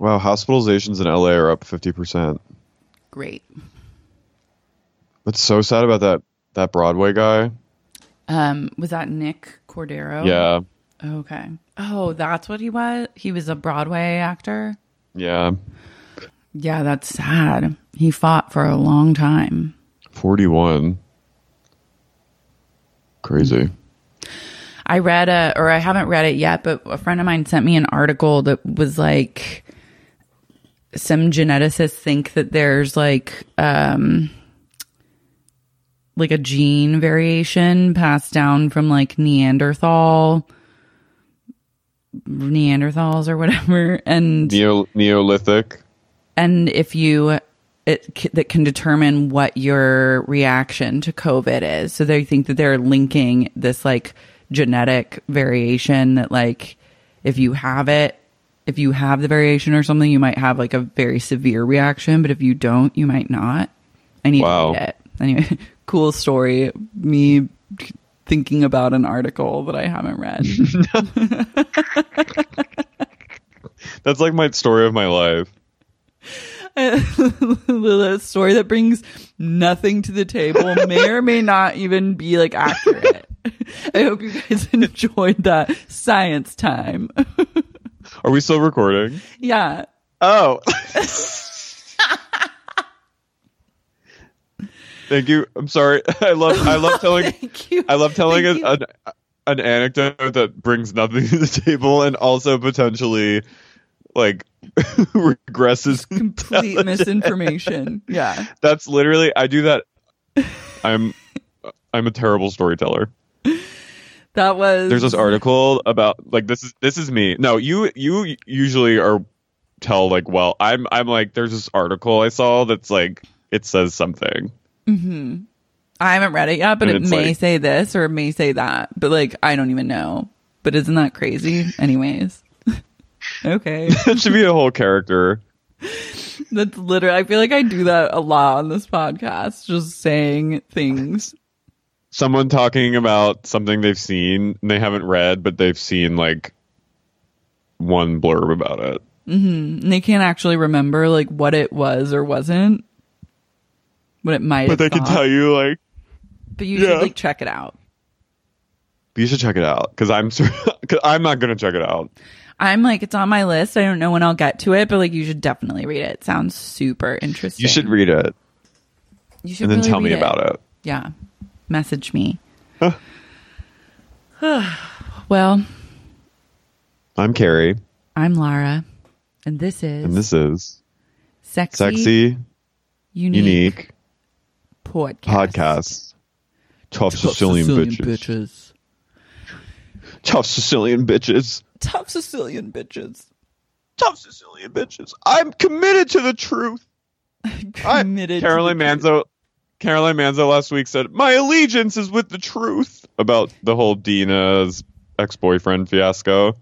Wow, hospitalizations in LA are up 50%. Great. What's so sad about that that Broadway guy? Um, was that Nick Cordero? Yeah. Okay. Oh, that's what he was. He was a Broadway actor. Yeah. Yeah, that's sad. He fought for a long time. 41. Crazy. I read a, or I haven't read it yet, but a friend of mine sent me an article that was like, some geneticists think that there's like, um, like a gene variation passed down from like Neanderthal, Neanderthals or whatever, and Neo Neolithic. and if you it that can determine what your reaction to covid is so they think that they're linking this like genetic variation that like if you have it if you have the variation or something you might have like a very severe reaction but if you don't you might not i need Wow. to read it anyway cool story me thinking about an article that i haven't read That's like my story of my life. the story that brings nothing to the table may or may not even be like accurate. I hope you guys enjoyed that science time. Are we still recording? yeah. Oh. Thank you. I'm sorry. I love I love telling Thank you. I love telling Thank a, an an anecdote that brings nothing to the table and also potentially like regresses Complete misinformation. Yeah. That's literally I do that. I'm I'm a terrible storyteller. That was There's this article about like this is this is me. No, you you usually are tell like well I'm I'm like there's this article I saw that's like it says something. Mm-hmm. I haven't read it yet, but And it may like- say this or it may say that. But like I don't even know. But isn't that crazy? Anyways. okay. that should be a whole character. That's literally I feel like I do that a lot on this podcast, just saying things. Someone talking about something they've seen and they haven't read, but they've seen like one blurb about it. And they can't actually remember like what it was or wasn't. What it might be. But they can tell you like But you Yeah. should like check it out. you should check it out because I'm cause I'm not gonna check it out. I'm like, it's on my list. I don't know when I'll get to it, but like, you should definitely read it. It sounds super interesting. You should read it You should and then really tell me read about it. Yeah. Message me. well, I'm Carrie, I'm Lara, and this is and this is sexy, sexy, unique, unique, podcast. podcast. Tough, Sicilian, bitches. Tough Sicilian bitches. Tough Sicilian bitches. Tough Sicilian bitches. I'm committed to the truth. I- Committed. to Caroline the truth. Manzo. Caroline Manzo last week said, "My allegiance is with the truth" about the whole Dina's ex-boyfriend fiasco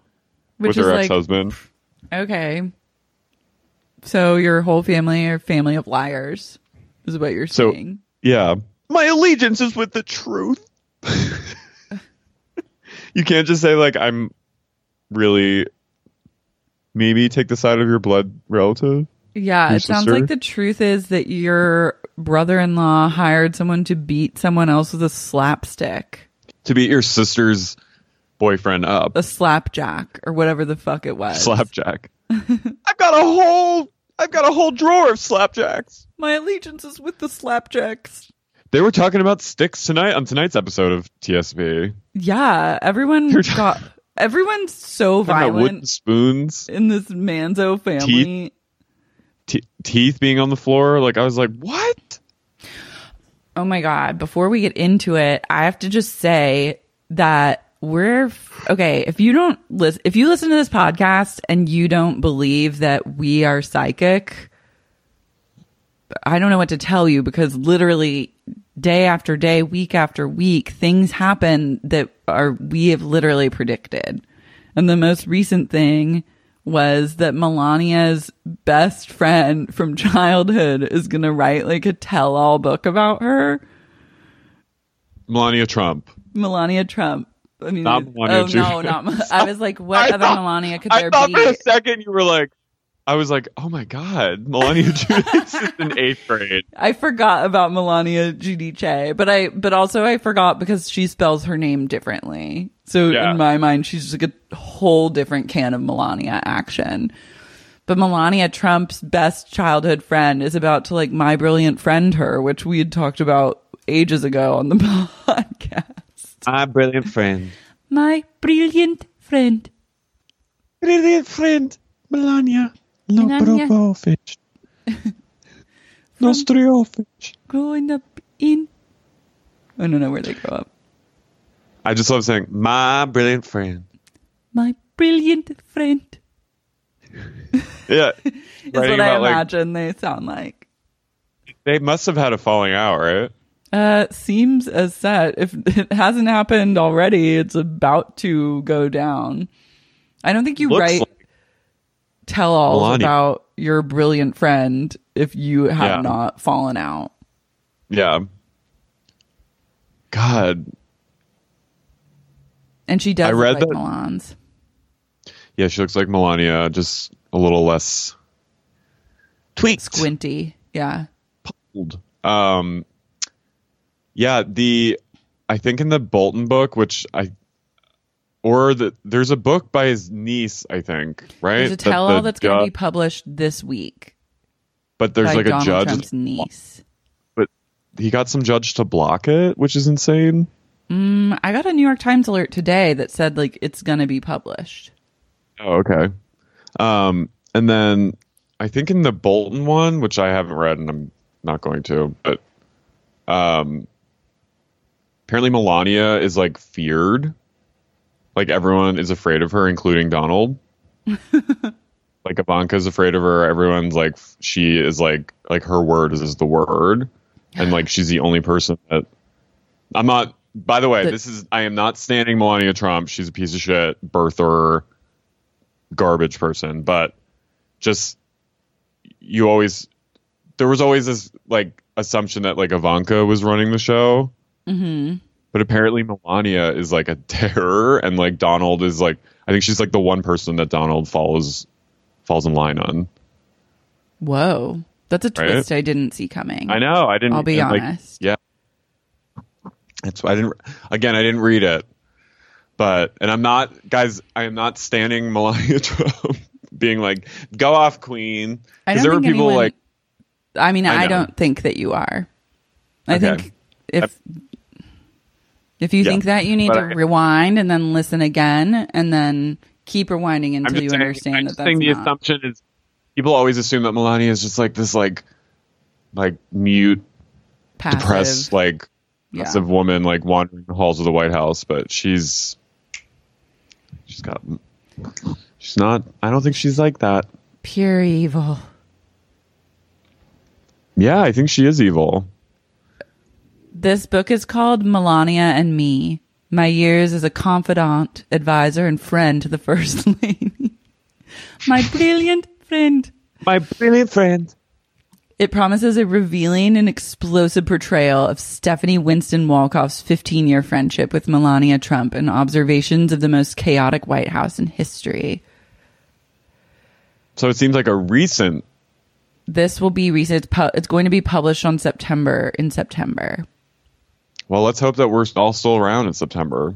Which with is her like, ex-husband. Okay. So your whole family are family of liars, is what you're So- saying. Yeah, my allegiance is with the truth. you can't just say like I'm really maybe take the side of your blood relative. Yeah, it sounds like the truth is that your brother-in-law hired someone to beat someone else with a slapstick, To beat your sister's boyfriend up. a slapjack, or whatever the fuck it was. Slapjack. I've got a whole I've got a whole drawer of slapjacks. My allegiance is with the slapjacks. They were talking about sticks tonight on tonight's episode of TSB. Yeah, everyone got. Everyone's so about wooden violent spoons, in this Manzo family. Te- teeth being on the floor. Like I was like, what? Oh my God. Before we get into it, I have to just say that we're okay. If you don't listen, if you listen to this podcast and you don't believe that we are psychic, I don't know what to tell you because literally day after day, week after week, things happen that are, we have literally predicted. And the most recent thing was that Melania's best friend from childhood is going to write like a tell all book about her. Melania Trump. Melania Trump. I mean, Not Melania oh no, not. I was like, what I other thought- Melania could I there thought be? for a second you were like, I was like, oh my god, Melania Giudice is in eighth grade. I forgot about Melania Giudice, but I, but also I forgot because she spells her name differently. So Yeah. in my mind, she's like a whole different can of Melania action. But Melania Trump's best childhood friend is about to like my brilliant friend her, which we had talked about ages ago on the podcast. My brilliant friend. My brilliant friend. Brilliant friend, Melania Melania. Lobrovovic. Nostrojovic. growing up in. I don't know where they grow up. I just love saying, my brilliant friend. My brilliant friend Yeah. is Writing what I about, like, imagine they sound like. they must have had a falling out, right? Uh, seems as set. If it hasn't happened already, it's about to go down. I don't think you Looks write like- tell all Melania. about your brilliant friend if you have Yeah. not fallen out. Yeah. God. And she does I look read like that- Milan's. Yeah, she looks like Melania, just a little less tweaked. Squinty. Yeah. old. Um, yeah, the I think in the Bolton book, which I or the there's a book by his niece, I think, right? There's a tell all the that's going to be published this week but there's like a Donald judge, Trump's niece. but he got some judge to block it, which is insane. Mm, I got a New York Times alert today that said like it's going to be published. Oh, okay. Um, and then I think in the Bolton one, which I haven't read and I'm not going to, but um, apparently Melania is like feared. Like everyone is afraid of her, including Donald. like Ivanka's afraid of her. Everyone's like she is like like her word is, is the word, and like she's the only person that I'm not. By the way, this is I am not standing Melania Trump. She's a piece of shit, birther, garbage person. But just you always there was always this like assumption that like Ivanka was running the show. hmm But apparently Melania is like a terror, and like Donald is like I think she's like the one person that Donald follows falls in line on. Whoa. That's a Right? twist I didn't see coming. I know. I didn't. I'll be like, honest. Yeah. That's why I didn't. Again, I didn't read it, but and I'm not, guys. I am not standing Melania Trump, being like, "Go off, Queen." I Because there were people anyone, like, I mean, I I, don't think that you are. I Okay. think if if you Yeah. think that you need But to I- rewind and then listen again and then keep rewinding until you saying, understand I'm that that's saying the not. assumption is people always assume that Melania is just like this, like, like mute Passive. depressed, like Yeah. passive woman, like wandering the halls of the White House. But she's she's got she's not. I don't think she's like that. Pure evil. Yeah, I think she is evil. This book is called Melania and Me. My years as a confidant, advisor, and friend to the First Lady. My brilliant friend. My brilliant friend. It promises a revealing and explosive portrayal of Stephanie Winston Wolkoff's 15 year friendship with Melania Trump and observations of the most chaotic White House in history. So it seems like a recent. This will be recent. It's, pu- it's going to be published on September, in September. Well, let's hope that we're all still around in September.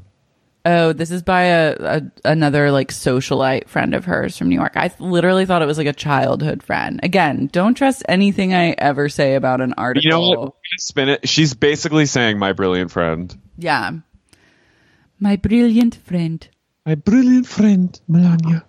Oh, this is by a, a another like socialite friend of hers from New York. I th- literally thought it was like a childhood friend. Again, don't trust anything I ever say about an article. You know what? Spin it. She's basically saying my brilliant friend. Yeah. My brilliant friend. My brilliant friend, Melania.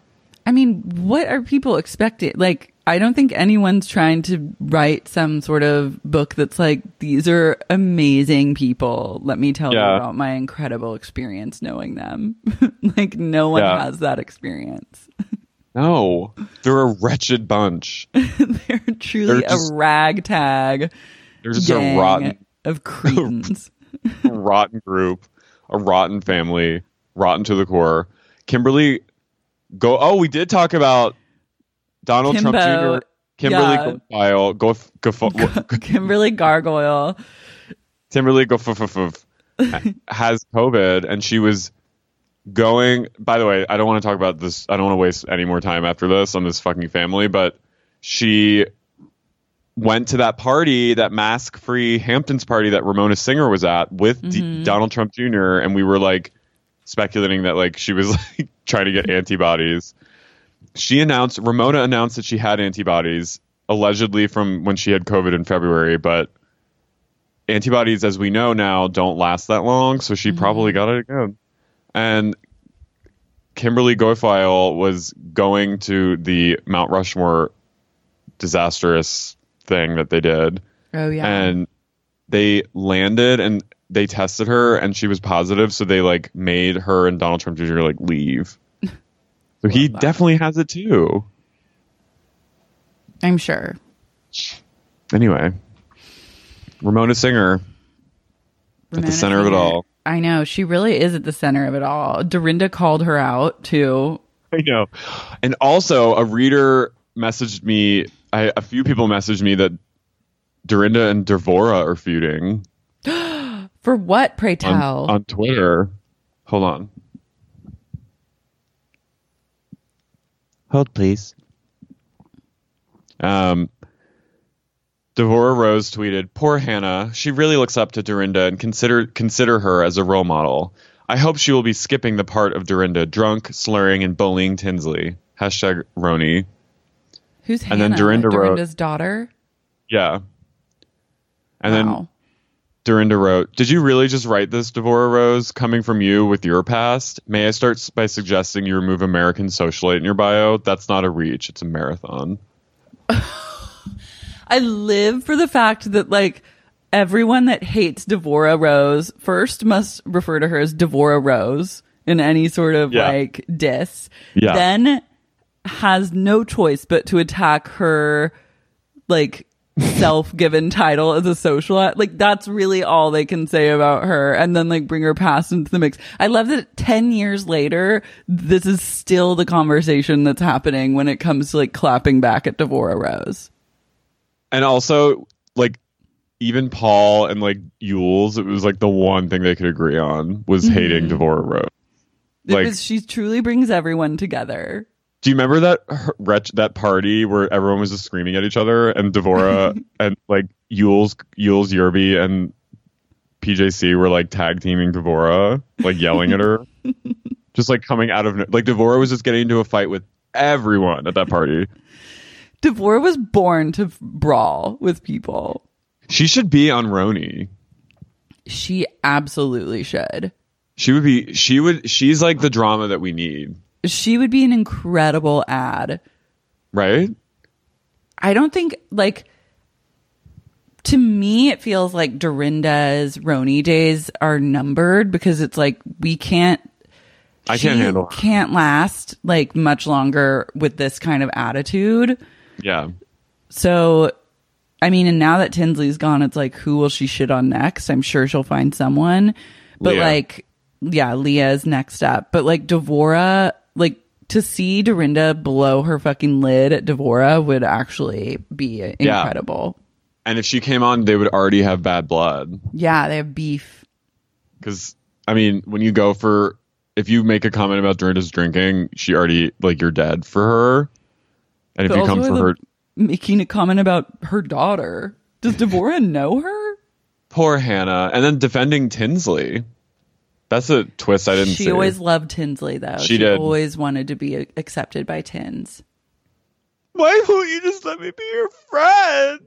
I mean, what are people expecting? Like, I don't think anyone's trying to write some sort of book that's like, these are amazing people. Let me tell you about my incredible experience knowing them. like, no one Yeah. has that experience. No, they're a wretched bunch. They're truly They're just- a ragtag They're just gang a rotten, of cretins. rotten group, a rotten family, rotten to the core. Kimberly, go. Oh, we did talk about Donald Kimbo, Trump Jr. Kimberly yeah. Guilfoyle, go, go, f- Kimberly Gargoyle. Kimberly go, has COVID, and she was going. By the way, I don't want to talk about this. I don't want to waste any more time after this on this fucking family, but she went to that party, that mask-free Hamptons party that Ramona Singer was at with D- mm-hmm. Donald Trump Jr. And we were like speculating that like she was like trying to get antibodies. She announced Ramona announced that she had antibodies allegedly from when she had COVID in February, but antibodies, as we know now, don't last that long. So she probably mm-hmm. got it again. And Kimberly Guilfoyle was going to the Mount Rushmore disastrous thing that they did, Oh, yeah. and they landed and they tested her, and she was positive. So they like made her and Donald Trump Jr. like leave. So he definitely has it too. I'm sure. Anyway, Ramona Singer at the Ramona center of it all. I know. She really is at the center of it all. Dorinda called her out, too. I know. And also, a reader messaged me. I, a few people messaged me that Dorinda and Devora are feuding For what, pray on, tell? on Twitter. Hold on. Hold, please. Um, Devora Rose tweeted, "Poor Hannah. She really looks up to Dorinda and consider consider her as a role model. I hope she will be skipping the part of Dorinda, drunk, slurring, and bullying Tinsley." Hashtag RHONY. Who's and then Hannah? Dorinda wrote- Dorinda's daughter? Yeah. And then Wow. Dorinda wrote, Did you really just write this, Devora Rose, coming from you with your past? May I start by suggesting you remove American socialite in your bio? That's not a reach, it's a marathon. I live for the fact that like everyone that hates Devora Rose first must refer to her as Devora Rose in any sort of Yeah. like diss. Yeah. Then has no choice but to attack her like self-given title as a socialite. Like that's really all they can say about her and then like bring her past into the mix. I love that 10 years later this is still the conversation that's happening when it comes to like clapping back at Devora Rose. And also, like, even Paul and like Yules, it was like the one thing they could agree on was hating mm-hmm. Devora Rose. Like- was, she truly brings everyone together. Do you remember that wretch that party where everyone was just screaming at each other and Devora and like Yules, Yules Yerby and PJC were like tag teaming Devora, like yelling at her, just like coming out of like Devora was just getting into a fight with everyone at that party. Devora was born to brawl with people. She should be on RHONY. She absolutely should. She would be. She would. She's like the drama that we need, She would be an incredible ad. right? I don't think like to me, it feels like Dorinda's RHONY days are numbered because it's like we can't. I can't handle. Can't last like much longer with this kind of attitude. Yeah. So, I mean, and now that Tinsley's gone, it's like, who will she shit on next? I'm sure she'll find someone. But Leah. like, yeah, Leah's next up. But like, Devora, like, to see Dorinda blow her fucking lid at Devora would actually be incredible. And if she came on, they would already have bad blood. Yeah, they have beef. Because, I mean, when you go for, if you make a comment about Dorinda's drinking, she already, like, you're dead for her. And if you come for her, Making a comment about her daughter. Does Devora know her? poor Hannah. And then defending Tinsley. That's a twist I didn't She see. always loved Tinsley, though. She did. always wanted to be accepted by Tins. Why won't you just let me be your friend?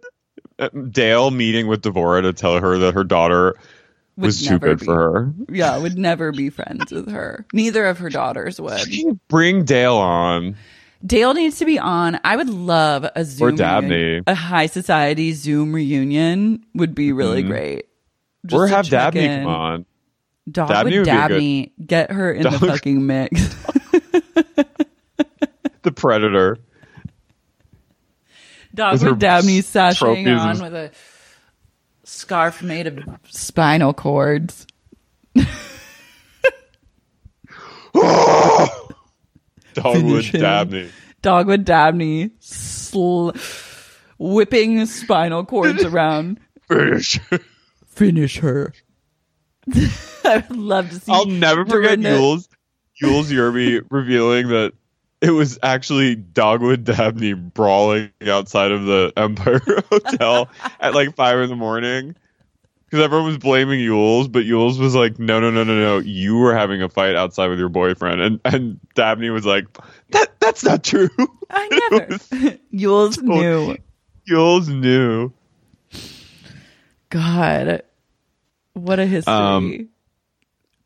Uh, Dale meeting with Devora to tell her that her daughter Would was too good be. for her. Yeah, would never be friends with her. Neither of her daughters would. Bring Dale on. Dale needs to be on. I would love a Zoom or Dabney. reunion. A high society Zoom reunion would be really great. Just or have Dabney in. come on. Dog Dabney with would be a Dabney. Get her in the fucking mix. The Predator. Dog With with, Dabney sashaying trophies on with a scarf made of spinal cords. Dogwood. Dabney. Dog with Dabney sl- whipping spinal cords around. Finish. Finish her. I would love to see. I'll never forget Dorinda- Yules. Yules Yerby revealing that it was actually Dogwood Dabney brawling outside of the Empire Hotel at like five in the morning. Because everyone was blaming Yules, but Yules was like, "No, no, no, no, no! You were having a fight outside with your boyfriend," and and Dabney was like, "That that's not true." I never. was- Yules knew. Yules knew. God, what a history. Um,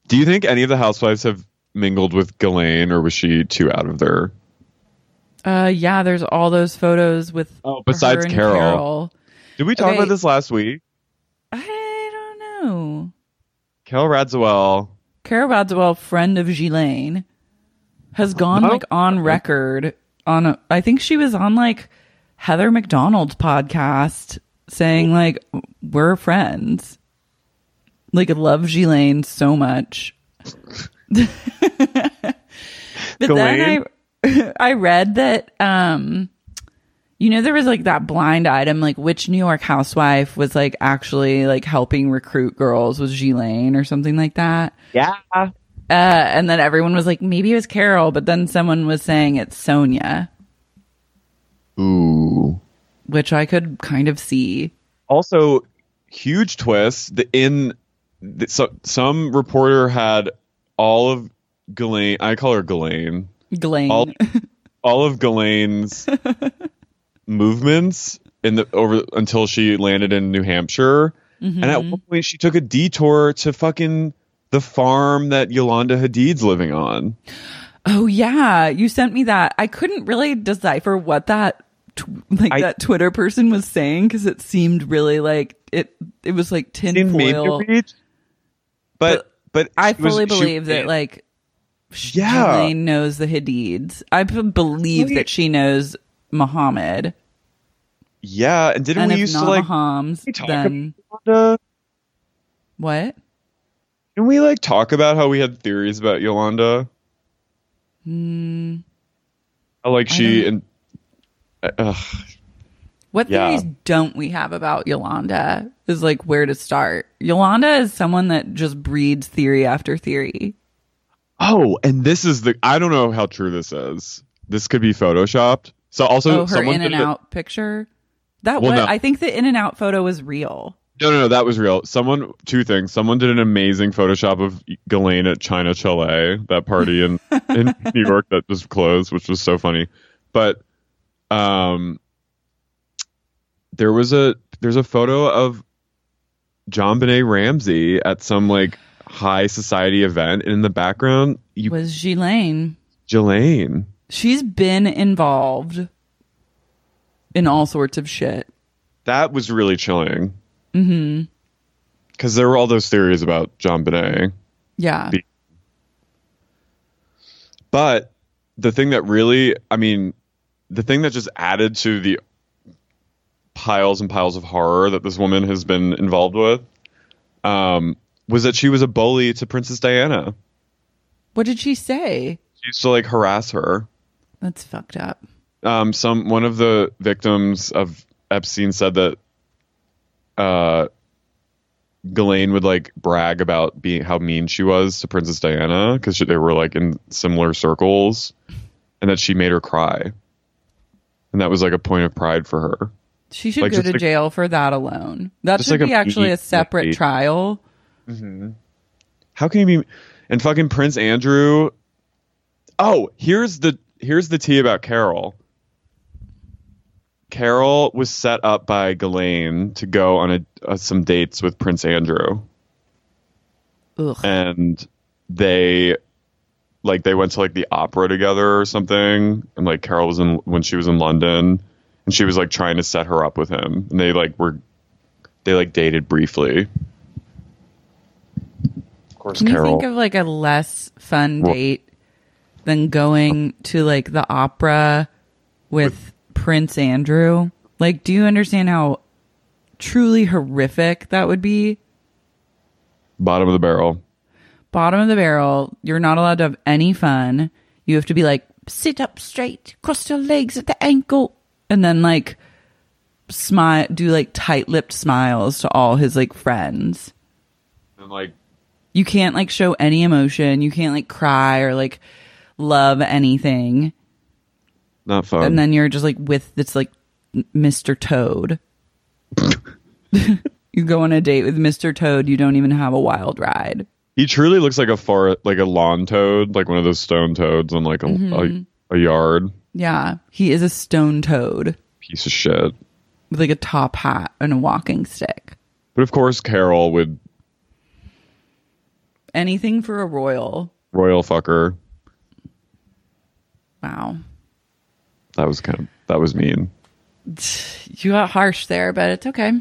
Do you think any of the housewives have mingled with Ghislaine, or was she too out of there? uh, yeah, there's all those photos with. Oh, besides and Carol. Did we talk Okay. about this last week? I don't know. Carol Radziwill. Carol Radziwill, friend of Ghislaine, has gone No. like on record on. A, I think she was on like Heather McDonald's podcast saying like we're friends. Like I love Ghislaine so much. but then I I read that um you know there was like that blind item like which New York housewife was like actually like helping recruit girls was Ghislaine or something like that. Yeah. Uh, and then everyone was like, maybe it was Carol, but then someone was saying it's Sonja, Ooh. which I could kind of see. Also, huge twist. The in the, so, some reporter had all of Ghislaine. I call her Ghislaine. Ghislaine. All, all of Ghislaine's movements in the over until she landed in New Hampshire. And at mm-hmm. one point, she took a detour to fucking the farm that Yolanda Hadid's living on. oh yeah, you sent me that. I couldn't really decipher what that tw- like I- that Twitter person was saying because it seemed really like it. It was like tinfoil. read, but but I she was- fully she- believe that like sh- Yeah. Knows the Hadids. I believe that she knows Muhammad. yeah. And didn't and we used to like Mahams, then Yolanda? what? Didn't we like talk about how we had theories about Yolanda? Hmm. How, like she and uh, What Yeah. theories don't we have about Yolanda? Is like where to start. Yolanda is someone that just breeds theory after theory. oh, and this is the I don't know how true this is. This could be photoshopped. So also oh, her in and out picture. That Well, was, no. I think the in and out photo was real. No, no, no, that was real. Someone, two things. Someone did an amazing Photoshop of Ghislaine at China Chalet, that party in, in New York that just closed, which was so funny. But um, there was a there's a photo of JonBenét Ramsey at some like high society event, and in the background, you Was Ghislaine? Ghislaine. She's been involved in all sorts of shit. That was really chilling. Mm-hmm. Because there were all those theories about JonBenét. Yeah. Be- But the thing that really, I mean, the thing that just added to the piles and piles of horror that this woman has been involved with um, was that she was a bully to Princess Diana. What did she say? She used to like harass her. That's fucked up. Um, some one of the victims of Epstein said that uh, Ghislaine would like brag about being how mean she was to Princess Diana because they were like in similar circles, and that she made her cry, and that was like a point of pride for her. She should Like, go to like- jail for that alone. That should like be a actually a beat, separate like- trial. How can you be? And fucking Prince Andrew. Oh, here's the here's the tea about Carol. Carol was set up by Ghislaine to go on a, uh, some dates with Prince Andrew, Ugh. and they like they went to like the opera together or something, and like Carol was in when she was in London, and she was like trying to set her up with him, and they like were they like dated briefly. Of course, Can you Carol. think of like a less fun Well- date than going to like the opera with Prince Andrew? Like, do you understand how truly horrific that would be? bottom of the barrel. Bottom of the barrel, you're not allowed to have any fun. You have to be like, sit up straight, cross your legs at the ankle, and then like smile, do like tight lipped smiles to all his like friends. And like You can't like show any emotion. You can't like cry or like love anything. not fun. and then you're just like with this like Mr. Toad. you go on a date with Mr. Toad, you don't even have a wild ride. he truly looks like a far like a lawn toad, like one of those stone toads on like a, Mm-hmm. a, a yard. Yeah, he is a stone toad Piece of shit. with like a top hat and a walking stick. But of course, Carol would Anything for a royal. royal fucker. Wow. That was kind of that was mean. You got harsh there, but it's okay.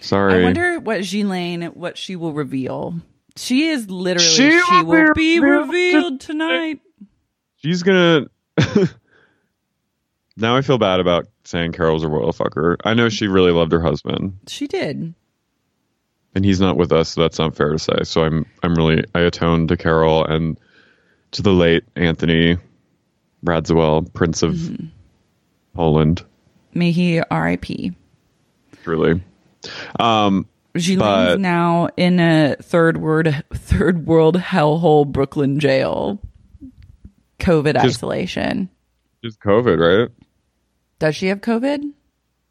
Sorry. I wonder what Ghislaine, what she will reveal. She is literally, She will be revealed tonight. She's gonna. now I feel bad about saying Carol's a royal fucker. I know she really loved her husband, She did. and he's not with us, so that's not fair to say. So I'm I'm really I atone to Carol and to the late Anthony Radziwill, Prince of Mm-hmm. Poland. May he R.I.P. Truly. Um, now in a third word third world hellhole Brooklyn jail. COVID Just- isolation. just COVID, right? Does she have COVID?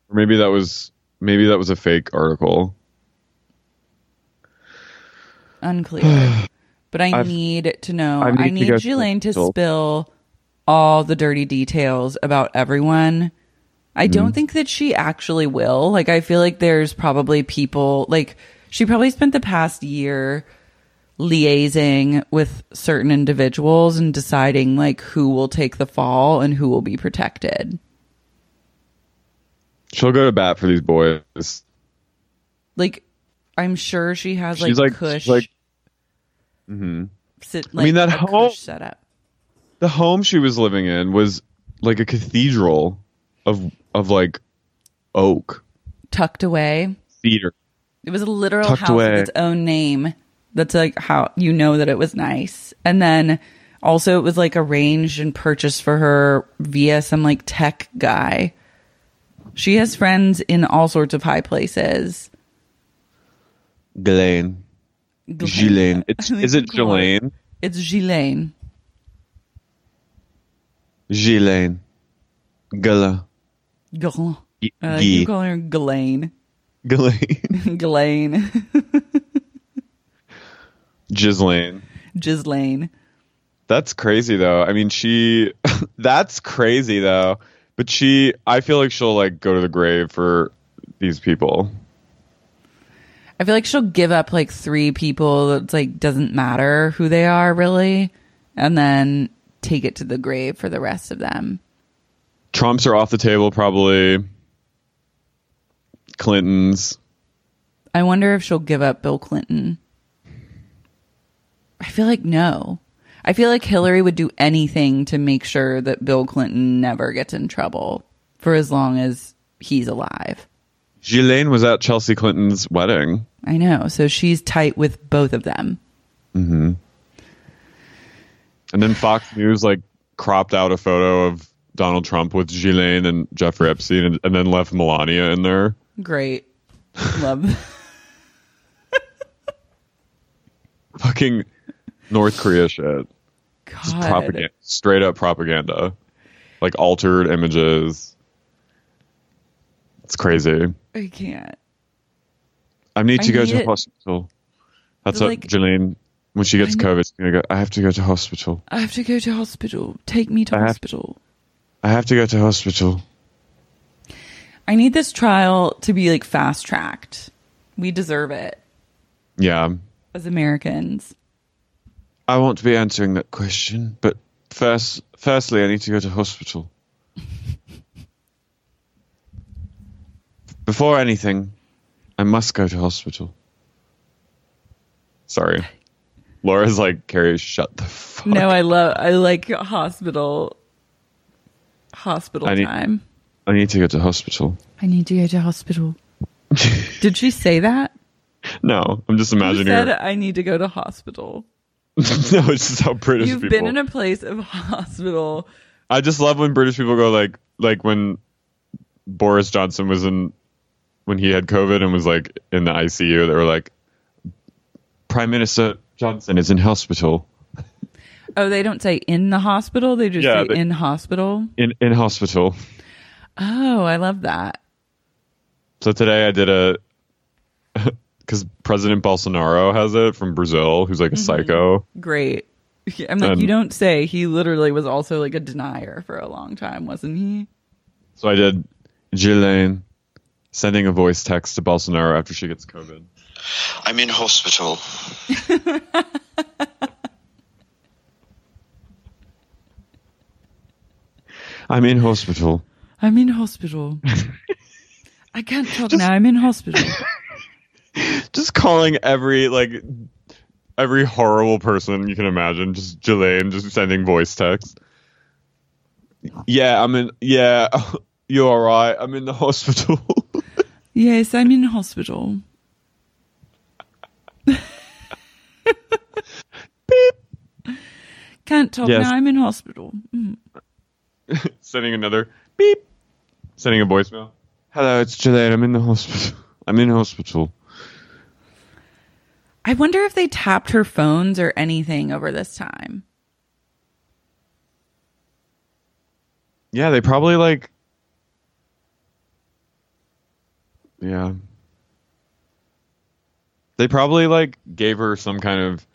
Or maybe that was maybe that was a fake article. Unclear. but I I've- need to know. I I need to need, go to Ghislaine to spill all the dirty details about everyone. I Mm-hmm. don't think that she actually will. Like, I feel like there's probably people, like, she probably spent the past year liaising with certain individuals and deciding, like, who will take the fall and who will be protected. She'll go to bat for these boys. Like, I'm sure she has, like, She's like- Kush. she's like- mm-hmm. sit, like, I mean, that home setup. The home she was living in was like a cathedral of of like oak tucked away. cedar. It was a literal Tucked house away. with its own name. That's like how you know that it was nice. And then also it was like arranged and purchased for her via some like tech guy. She has friends in all sorts of high places. Ghislaine. Ghislaine. It's, is it Ghislaine? It's Ghislaine. Ghislaine. Gala. Ghislaine. G- Guy. Uh, you calling her Ghislaine. Ghislaine. Ghislaine. Ghislaine. Ghislaine. That's crazy though. I mean, she. that's crazy though. But she, I feel like she'll like go to the grave for these people. I feel like she'll give up like three people that's like doesn't matter who they are really, and then take it to the grave for the rest of them. Trump's are off the table probably. Clinton's. I wonder if she'll give up Bill Clinton. I feel like no. I feel like Hillary would do anything to make sure that Bill Clinton never gets in trouble for as long as he's alive. Ghislaine was at Chelsea Clinton's wedding. I know. So she's tight with both of them. Mm-hmm. And then Fox News like cropped out a photo of Donald Trump with Ghislaine and Jeffrey Epstein and, and then left Melania in there. Great. Love. Fucking North Korea shit. Just propaganda, straight up propaganda, like altered images. It's crazy. I can't. I need I to go need to it. hospital. That's what like, Jelaine, when she gets I COVID, she's gonna go. I have to go to hospital. I have to go to hospital. Take me to I have- hospital. I have to go to hospital. I need this trial to be like fast tracked. We deserve it Yeah, as Americans. I won't be answering that question, but first, firstly, I need to go to hospital. Before anything, I must go to hospital. Sorry. Laura's like, Carrie, shut the fuck No, I love. I like hospital. Hospital I need- time. I need to go to hospital. I need to go to hospital. Did she say that? No, I'm just imagining said her. I need to go to hospital? no, it's just how British You've people. been in a place of hospital. I just love when British people go like, like when Boris Johnson was in, when he had COVID and was like in the ICU, they were like, Prime Minister Johnson is in hospital. Oh, they don't say in the hospital. They just Yeah, say they- in hospital. In in hospital. Oh, I love that. So today I did a, because President Bolsonaro has it from Brazil, who's like a mm-hmm. psycho. Great. I'm like, And- you don't say. He literally was also like a denier for a long time, wasn't he? So I did Ghislaine sending a voice text to Bolsonaro after she gets COVID. I'm in hospital. I'm in hospital. I'm in hospital. I can't talk now. I'm in hospital. just calling every like every horrible person you can imagine just Jelaine just sending voice text yeah i'm in yeah you're all right i'm in the hospital Yes, I'm in hospital. Beep. Can't talk Yes. now. I'm in hospital. Mm. sending another beep sending a voicemail hello it's Jelaine i'm in the hospital i'm in hospital I wonder if they tapped her phones or anything over this time. yeah they probably like yeah they probably like gave her some kind of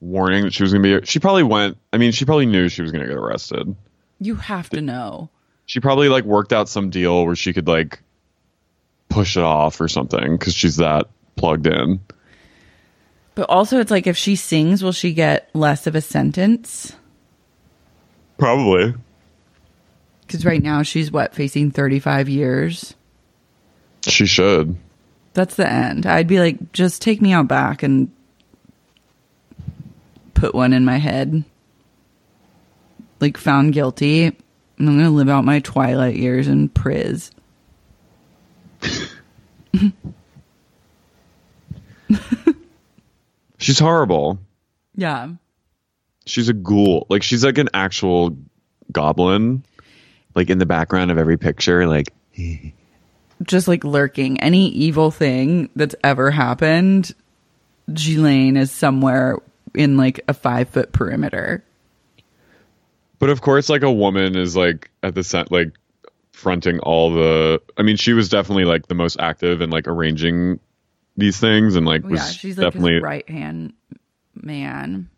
warning that she was gonna be she probably went i mean she probably knew she was gonna get arrested You have to know. she probably like worked out some deal where she could like push it off or something because she's that plugged in But also, it's like if she sings, will she get less of a sentence? probably Because right now she's what, facing 35 years? she should That's the end. I'd be like, just take me out back and put one in my head. Like, found guilty. And I'm going to live out my twilight years in Priz. she's horrible Yeah. she's a ghoul like she's like an actual goblin like in the background of every picture like Just like lurking. Any evil thing that's ever happened, Ghislaine is somewhere in like a five foot perimeter. but of course like a woman is like at the cent like fronting all the i mean she was definitely like the most active and like arranging these things and like was yeah, she's like definitely right hand man.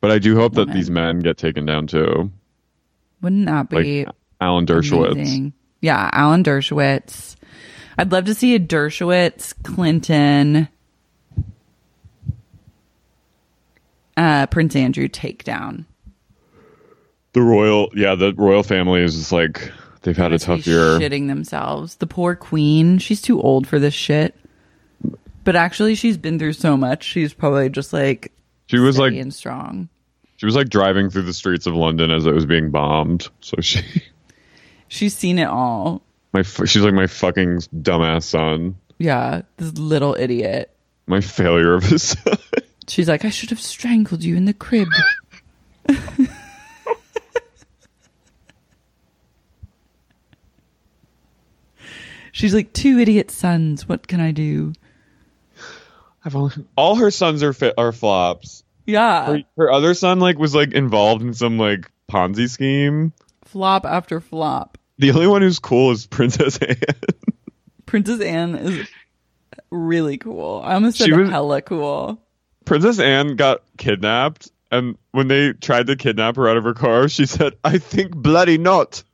but i do hope that these men get taken down too Wouldn't that be like alan dershowitz Amazing. Yeah, Alan Dershowitz. I'd love to see a Dershowitz, Clinton, uh, Prince Andrew takedown. the royal yeah the royal family is just like they've had a tough year Shitting themselves. The poor queen. She's too old for this shit. But actually, she's been through so much. She's probably just like She was like and strong. she was like driving through the streets of London as it was being bombed. So she She's seen it all. my she's like my fucking dumbass son, Yeah, this little idiot. my failure of his son. She's like, I should have strangled you in the crib. She's like, two idiot sons. What can I do? I've only, all her sons are fi- are flops. Yeah. Her, her other son like was like involved in some like Ponzi scheme. Flop after flop. The only one who's cool is Princess Anne. Princess Anne is really cool. I almost said She was- hella cool. Princess Anne got kidnapped, and when they tried to kidnap her out of her car, she said, "I think bloody not."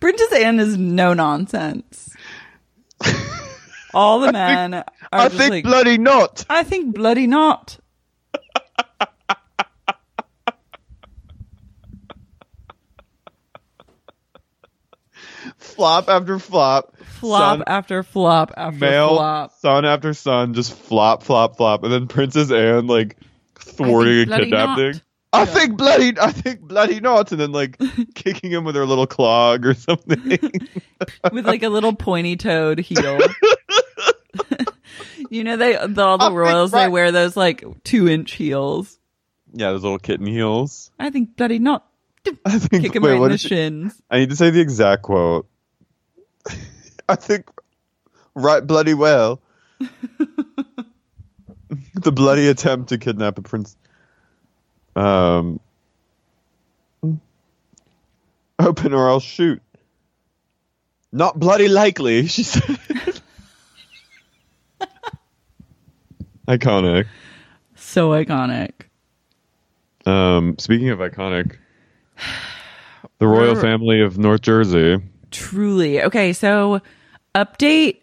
Princess Anne is no nonsense. All the men are I think like, bloody not. I think bloody not. Flop after flop. Flop Son- after flop after male flop. son after son, just flop, flop, flop, and then Princess Anne like thwarting and kidnapping. not. I think bloody, I think bloody not, and then like kicking him with her little clog or something. with like a little pointy toed heel. you know they the, all the I think royals they wear those like two inch heels. yeah, those little kitten heels. I think bloody not. I think. Kick him wait, right in the did she- shins. I need to say the exact quote. I think right bloody well. the bloody attempt to kidnap a prince. Um, open or I'll shoot. Not bloody likely, she said. Iconic. So iconic. Um, speaking of iconic, the royal We're- family of North Jersey. Truly. Okay, so update.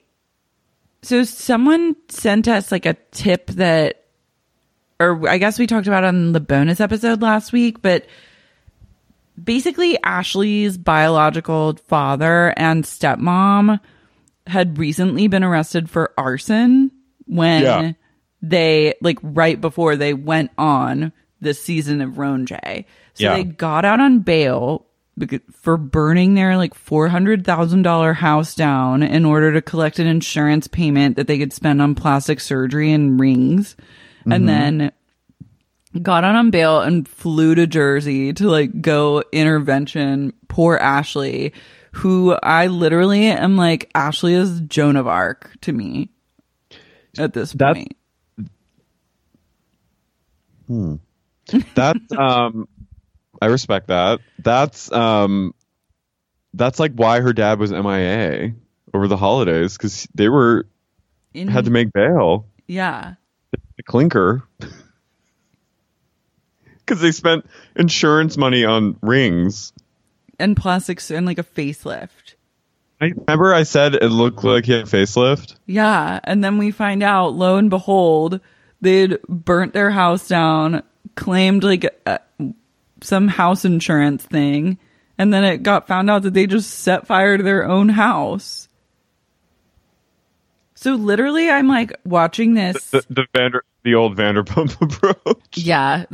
So someone sent us like a tip that, or I guess we talked about on the bonus episode last week, but basically Ashley's biological father and stepmom had recently been arrested for arson when Yeah. They like right before they went on the season of RHONJ. So Yeah. they got out on bail for burning their like four hundred thousand dollar house down in order to collect an insurance payment that they could spend on plastic surgery and rings, and mm-hmm. then got out on bail and flew to Jersey to like go intervention. Poor Ashley, who I literally am like Ashley is Joan of Arc to me at this That's- point. That's um I respect that. That's um that's like why her dad was MIA over the holidays cuz they were In, had to make bail. yeah. The clinker. Cuz they spent insurance money on rings. and plastics and like a facelift. I remember I said it looked like he had a facelift. Yeah, and then we find out, lo and behold, they'd burnt their house down, claimed like uh, some house insurance thing, and then it got found out that they just set fire to their own house. So literally, I'm like watching this. The the Vander the old Vanderpump approach yeah,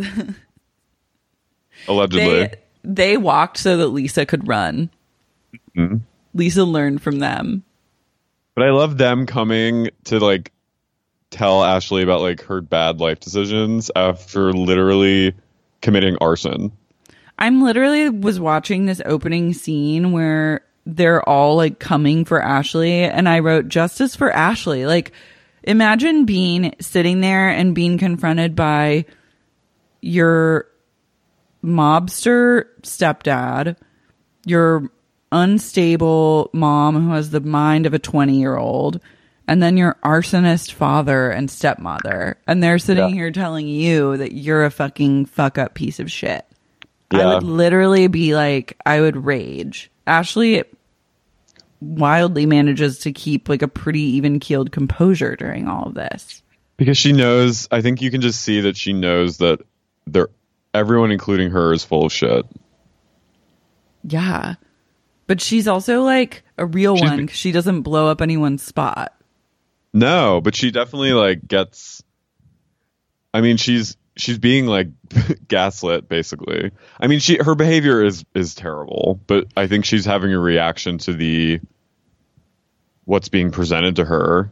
allegedly. they they walked so that Lisa could run. Mm-hmm. Lisa learned from them. But I love them coming to like tell Ashley about like her bad life decisions after literally committing arson. I'm literally was watching this opening scene where they're all like coming for Ashley and I wrote justice for Ashley. Like imagine being sitting there and being confronted by your mobster stepdad, your unstable mom who has the mind of a 20 year old, and then your arsonist father and stepmother. And they're sitting here telling you that you're a fucking fuck up piece of shit. I Yeah. would literally be like, I would rage. Ashley wildly manages to keep like a pretty even keeled composure during all of this. Because she knows I think you can just see that she knows that they're everyone including her is full of shit. Yeah. But she's also like a real She's- one she doesn't blow up anyone's spot. No, but she definitely like gets. I mean, she's she's being like gaslit basically. I mean, she her behavior is is terrible, but I think she's having a reaction to the what's being presented to her.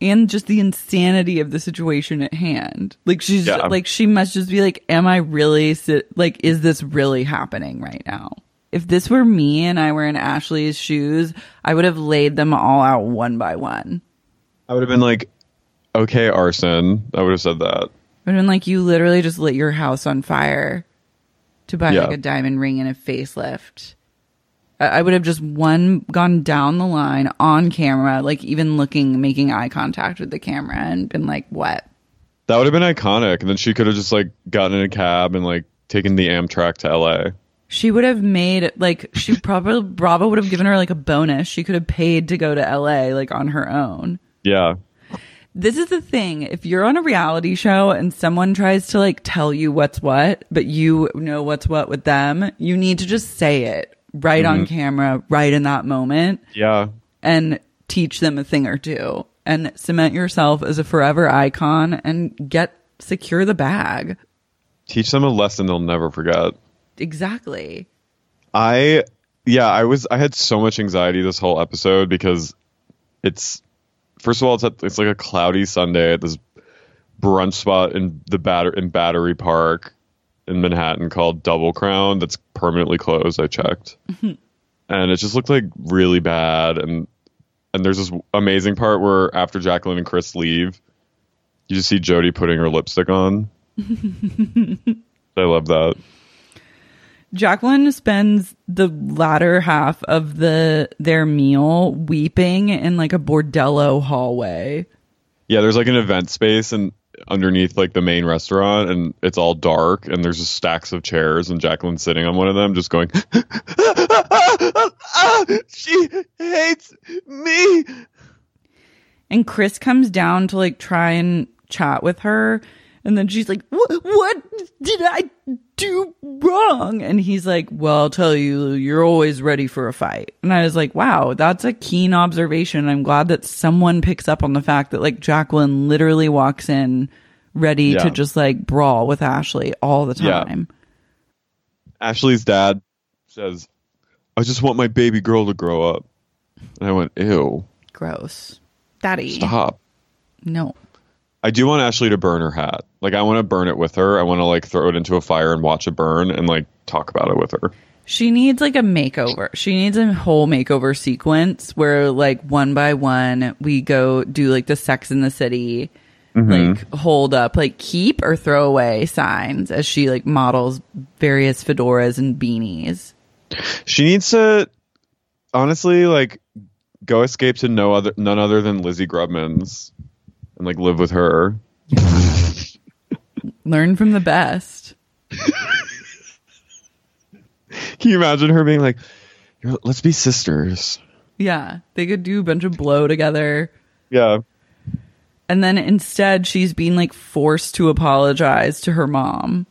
and just the insanity of the situation at hand. Like she's Yeah. like she must just be like, am I really si- like is this really happening right now? If this were me and I were in Ashley's shoes, I would have laid them all out one by one. I would have been like, okay, arson. I would have said that. I would have been like, you literally just lit your house on fire to buy Yeah. like a diamond ring and a facelift. I I would have just one gone down the line on camera, like even looking, making eye contact with the camera, and been like, "What? That would have been iconic, and then she could have just like gotten in a cab and like taken the Amtrak to L.A. She would have made like she probably Bravo would have given her like a bonus. She could have paid to go to LA like on her own. Yeah, This is the thing. If you're on a reality show and someone tries to like tell you what's what, but you know what's what with them, you need to just say it right on mm-hmm. camera, right in that moment yeah, and teach them a thing or two and cement yourself as a forever icon and get secure the bag. teach them a lesson they'll never forget. Exactly. I yeah, I was I had so much anxiety this whole episode because it's first of all it's at, it's like a cloudy Sunday at this brunch spot in the batter in Battery Park in Manhattan called Double Crown that's permanently closed. I checked, and it just looked like really bad. And and there's this amazing part where after Jacqueline and Chris leave, you just see Jody putting her lipstick on. I love that. Jacqueline spends the latter half of the their meal weeping in like a bordello hallway. Yeah, there's like an event space and underneath like the main restaurant and it's all dark and there's just stacks of chairs and Jacqueline's sitting on one of them just going she hates me. And Chris comes down to like try and chat with her. And then she's like, "What? What did I do wrong?" And he's like, "Well, I'll tell you, you're always ready for a fight." And I was like, "Wow, that's a keen observation. I'm glad that someone picks up on the fact that like Jacqueline literally walks in ready to just like brawl with Ashley all the Yeah. time." Ashley's dad says, "I just want my baby girl to grow up." And I went, "Ew, Gross, Daddy. stop." No. I do want Ashley to burn her hat. Like I want to burn it with her. I want to like throw it into a fire and watch it burn and like talk about it with her. She needs like a makeover. She needs a whole makeover sequence where like one by one we go do like the sex in the city mm-hmm. like hold up like keep or throw away signs as she like models various fedoras and beanies. She needs to honestly like go escape to no other none other than Lizzie Grubman's and like live with her. Learn from the best. Can you imagine her being like, "Let's be sisters"? Yeah, they could do a bunch of blow together. Yeah, And then instead she's being like forced to apologize to her mom.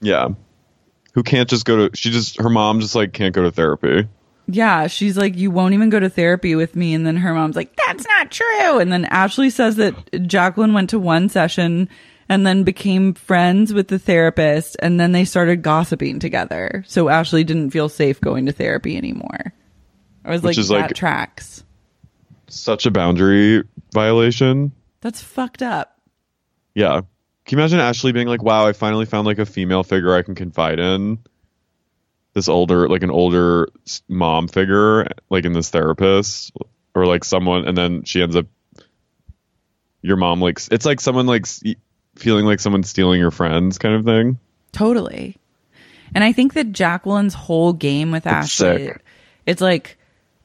yeah. Who can't just go to? She just her mom just like can't go to therapy. Yeah, she's like, you won't even go to therapy with me. And then her mom's like, that's not true. And then Ashley says that Jacqueline went to one session and then became friends with the therapist. And then they started gossiping together. So Ashley didn't feel safe going to therapy anymore. I was Which like, is that like- tracks. Such a boundary violation. That's fucked up. Yeah. Can you imagine Ashley being like, "Wow, I finally found like a female figure I can confide in." This older, like an older mom figure, like in this therapist, or like someone, and then she ends up. Your mom like it's like someone like feeling like someone's stealing your friends, kind of thing. Totally. And I think that Jacqueline's whole game with It's Ashley, sick. it's like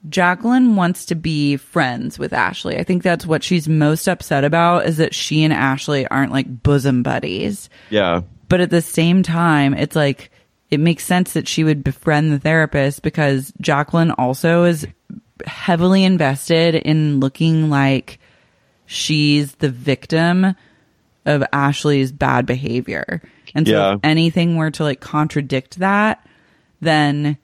Jacqueline wants to be friends with Ashley. I think that's what she's most upset about is that she and Ashley aren't like bosom buddies. Yeah, But at the same time, it's like it makes sense that she would befriend the therapist because Jacqueline also is heavily invested in looking like she's the victim of Ashley's bad behavior. And so Yeah. if anything were to like contradict that, then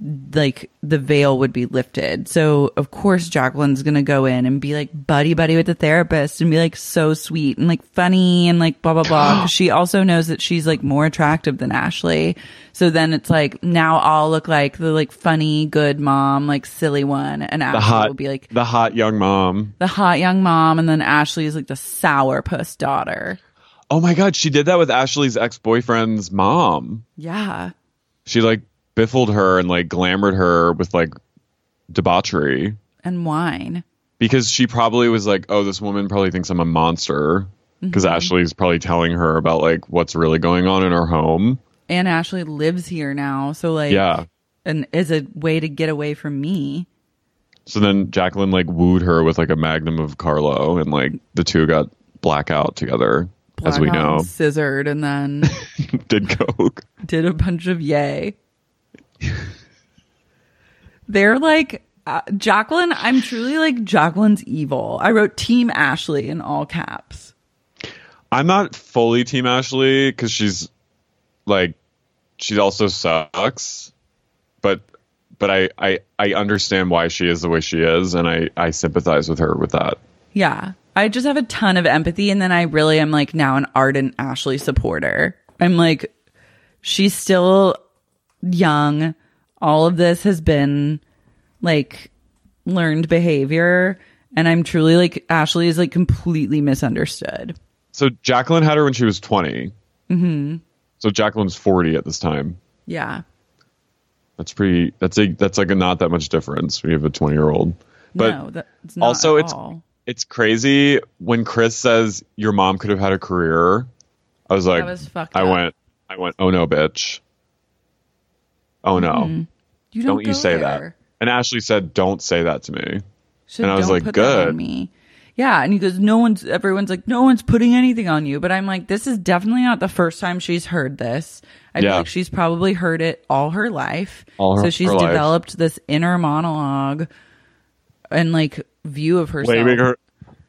like the veil would be lifted. So of course Jacqueline's gonna go in and be like buddy buddy with the therapist and be like so sweet and like funny and like blah blah blah. she also knows that she's like more attractive than Ashley. So then it's like now I'll look like the like funny good mom, like silly one, and The Ashley hot, will be like the hot young mom. the hot young mom, and then Ashley is like the sour puss daughter. Oh my god, she did that with Ashley's ex boyfriend's mom. Yeah. She like biffled her and like glamored her with like debauchery And wine. because she probably was like, oh, this woman probably thinks I'm a monster because Mhm. Ashley's probably telling her about like what's really going on in her home. And Ashley lives here now, so like Yeah. and is a way to get away from me. So then Jacqueline like wooed her with like a magnum of Carlo and like the two got blackout together, as we know. and Scissored and then Did coke. did a bunch of yay. They're like uh, Jacqueline. I'm truly like Jacqueline's evil. I wrote Team Ashley in all caps. I'm not fully Team Ashley because she's like she also sucks, but but I, I I understand why she is the way she is, and I I sympathize with her with that. Yeah. I just have a ton of empathy. And then I really am like now an ardent Ashley supporter. I'm like, she's still young. All of this has been like learned behavior. And I'm truly like, Ashley is like completely misunderstood. So Jacqueline had her when she was 20. hmm So Jacqueline's 40 at this time. Yeah. That's pretty. That's a that's like a not that much difference. We have a 20 year old. But no, that's not also it's all. it's crazy when Chris says your mom could have had a career. I was like, was fucked I went, I went, oh no, bitch. Oh no, Mhm. You don't you say there. that. And Ashley said, don't say that to me. Said, and I was "Don't like, put that on good. me. Yeah, and he goes, no one's. Everyone's like, no one's putting anything on you. But I'm like, this is definitely not the first time she's heard this. I feel Yeah. like she's probably heard it all her life. All her- so she's her life. developed this inner monologue and like view of herself, Blaming her,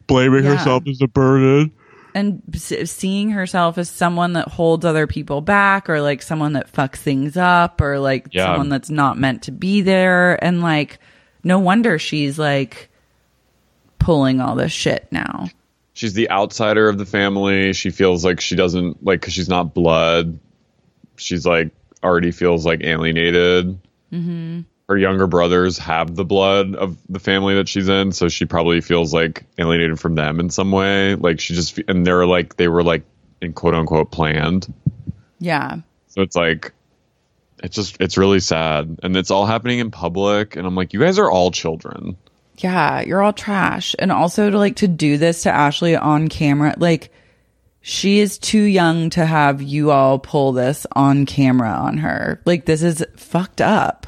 blaming Yeah. herself as a burden. And seeing herself as someone that holds other people back, or like someone that fucks things up, or like Yeah. someone that's not meant to be there. And like, no wonder she's like pulling all this shit now. She's the outsider of the family. She feels like she doesn't like because she's not blood. She's like already feels like alienated. Mm-hmm. Her younger brothers have the blood of the family that she's in, so she probably feels like alienated from them in some way. Like she just and they're like they were like in quote unquote planned. Yeah. So it's like it's just it's really sad and it's all happening in public and I'm like you guys are all children. Yeah, you're all trash. And also to like to do this to Ashley on camera, like she is too young to have you all pull this on camera on her. Like this is fucked up.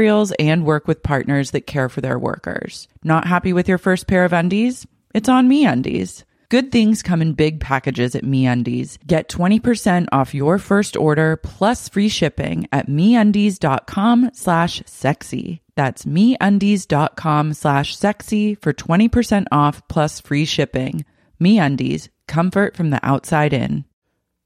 materials and work with partners that care for their workers. Not happy with your first pair of undies? It's on MeUndies. Good things come in big packages at MeUndies. Get 20% off your first order plus free shipping at MeUndies.com slash sexy. That's MeUndies.com slash sexy for 20% off plus free shipping. MeUndies, comfort from the outside in.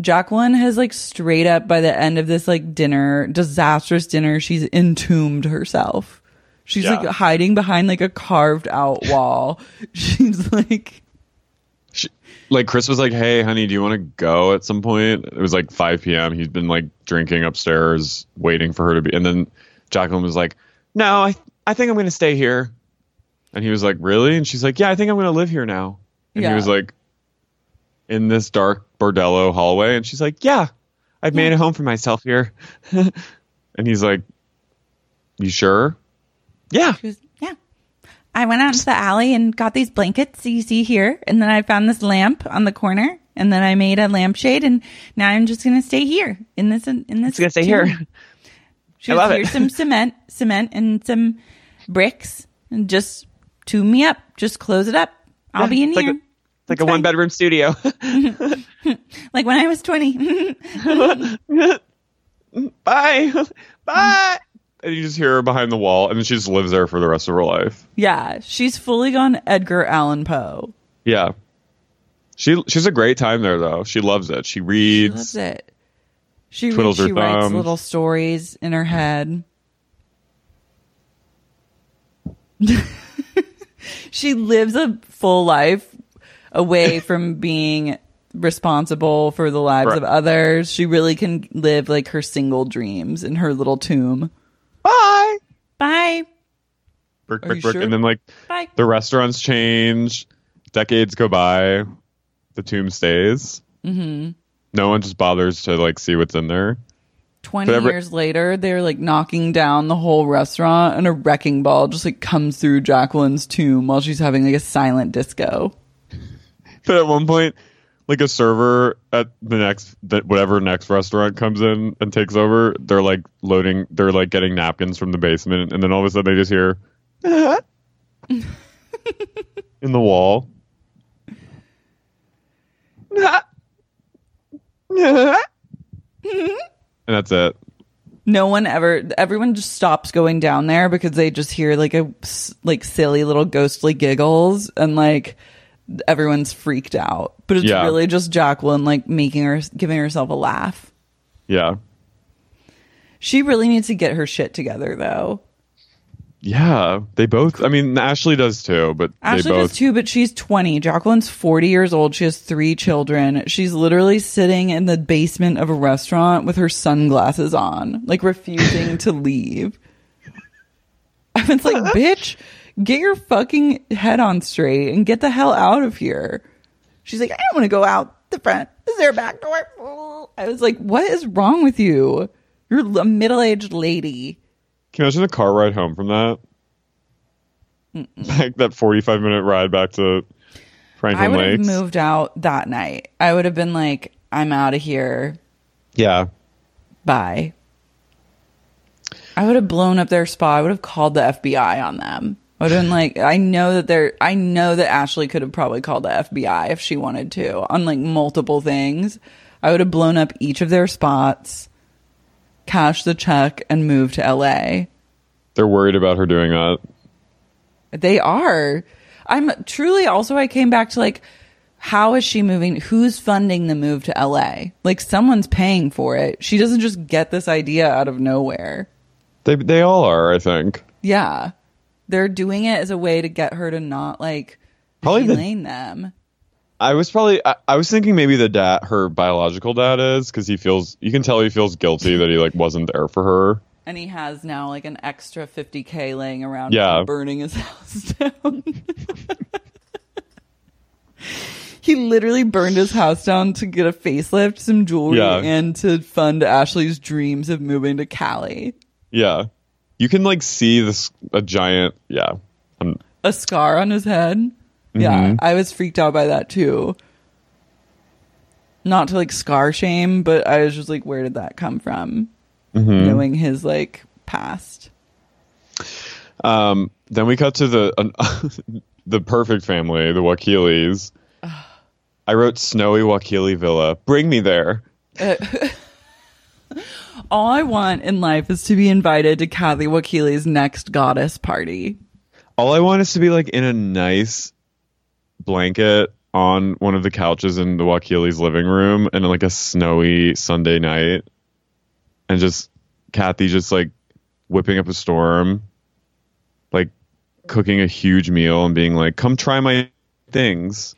Jacqueline has like straight up by the end of this like dinner, disastrous dinner, she's entombed herself. She's Yeah. like hiding behind like a carved out wall. She's like She, like Chris was like, "Hey, honey, do you want to go at some point?" It was like 5 p.m. He's been like drinking upstairs, waiting for her to be. And then Jacqueline was like, "No, I I think I'm going to stay here." And he was like, "Really?" And she's like, "Yeah, I think I'm going to live here now." And Yeah. he was like, "In this dark bordello hallway." And she's like, "Yeah, I've made a home for myself here." and he's like, "You sure?" Yeah. She was, yeah. I went out into the alley and got these blankets you see here, and then I found this lamp on the corner, and then I made a lampshade, and now I'm just gonna stay here in this in this. gonna stay here. tomb. She I was love here's it. some cement, cement, and some bricks, and just tomb me up. Just close it up. I'll be in it's like here. A- It's like a one bedroom studio. like when I was twenty. Bye. Bye. And you just hear her behind the wall, and she just lives there for the rest of her life. yeah, she's fully gone Edgar Allan Poe. Yeah. She she's a great time there though. She loves it. She She reads. loves it. She Twiddles reads, her she writes thumbs. little stories in her head. she lives a full life away from being responsible for the lives Right. of others. She really can live like her single dreams in her little tomb. Bye. Bye. Brick, brick, brick. sure? And then like Bye. the restaurants change, decades go by, the tomb stays. Mm-hmm. No one just bothers to like see what's in there. 20 But every- years later, they're like knocking down the whole restaurant and a wrecking ball just like comes through Jacqueline's tomb while she's having like a silent disco. But at one point, like a server at the next whatever next restaurant comes in and takes over, they're like loading, they're like getting napkins from the basement, and then all of a sudden they just hear in the wall. and that's it. No one ever. Everyone just stops going down there because they just hear like a like silly little ghostly giggles and like everyone's freaked out. But it's Yeah. really just Jacqueline like making her giving herself a laugh. Yeah. She really needs to get her shit together though. Yeah. They both, I mean, Ashley does too, but Ashley they both. does too, but she's 20. Jacqueline's 40 years old. She has three children. She's literally sitting in the basement of a restaurant with her sunglasses on, like refusing to leave. I was like, bitch, get your fucking head on straight and get the hell out of here. She's like, I don't want to go out the front. Is there a back door? I was like, what is wrong with you? You're a middle aged lady. Can you imagine the car ride home from that? Like that 45 minute ride back to Franklin I would have moved out that night. I would have been like, I'm out of here. Yeah. Bye. I would have blown up their spa. I would have called the FBI on them. I would have been like, I know that they're, I know that Ashley could have probably called the FBI if she wanted to on like multiple things. I would have blown up each of their spots, cashed the check, and moved to LA. They're worried about her doing that. They are. I'm truly also, I came back to like, how is she moving? Who's funding the move to LA? Like, someone's paying for it. She doesn't just get this idea out of nowhere. They, they all are, I think. Yeah. They're doing it as a way to get her to not like Probably the- blame them. I was probably I, I was thinking maybe the dad her biological dad is because he feels you can tell he feels guilty that he like wasn't there for her. And he has now like an extra 50K laying around Yeah. burning his house down. he literally burned his house down to get a facelift, some jewelry, Yeah. and to fund Ashley's dreams of moving to Cali. Yeah, you can like see this a giant yeah. Um, A scar on his head. Yeah, Mhm. I was freaked out by that too. Not to like scar shame, but I was just like, where did that come from? Mhm. Knowing his like past. Um, then we cut to the uh, the perfect family, the Wakiles. I wrote snowy Wakile Villa. Bring me there. All I want in life is to be invited to Kathy Wakile's next goddess party. All I want is to be like in a nice blanket on one of the couches in the Wakile's living room and like a snowy Sunday night and just Kathy just like whipping up a storm, like cooking a huge meal and being like, come try my things.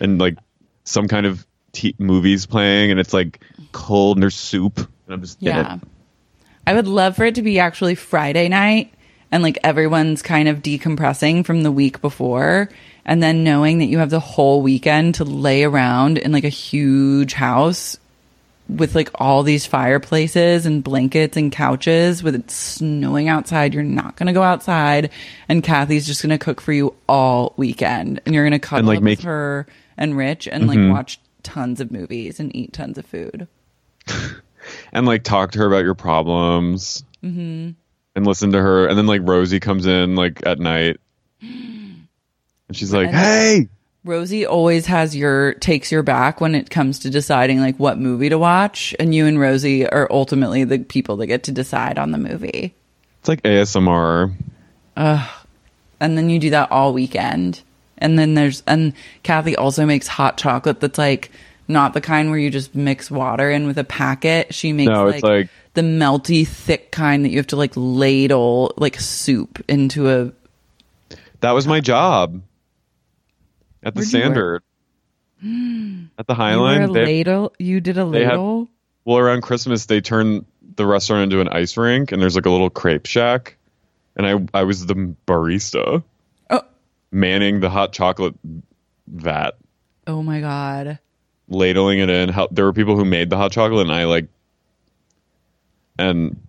And like some kind of t- movies playing and it's like cold and there's soup. And I'm just Yeah. I would love for it to be actually Friday night and like everyone's kind of decompressing from the week before and then knowing that you have the whole weekend to lay around in like a huge house with like all these fireplaces and blankets and couches with it snowing outside you're not going to go outside and Kathy's just going to cook for you all weekend and you're going to cuddle like, up make- with her and Rich and Mhm. like watch tons of movies and eat tons of food. and like talk to her about your problems Mhm. and listen to her and then like rosie comes in like at night and she's like And- hey Rosie always has your takes your back when it comes to deciding like what movie to watch, and you and Rosie are ultimately the people that get to decide on the movie. it's like asmr Ugh. And then you do that all weekend. And then there's and Kathy also makes hot chocolate that's like not the kind where you just mix water in with a packet. She makes No, like, it's like- the melty thick kind that you have to like ladle like soup into a that was my job at the Where'd standard at the highline you they- ladle. You did a have- ladle. well around christmas they turn the restaurant into an ice rink and there's like a little crepe shack and i i was the barista. Manning the hot chocolate vat oh my god. ladling it in. How, there were people who made the hot chocolate, and I like, and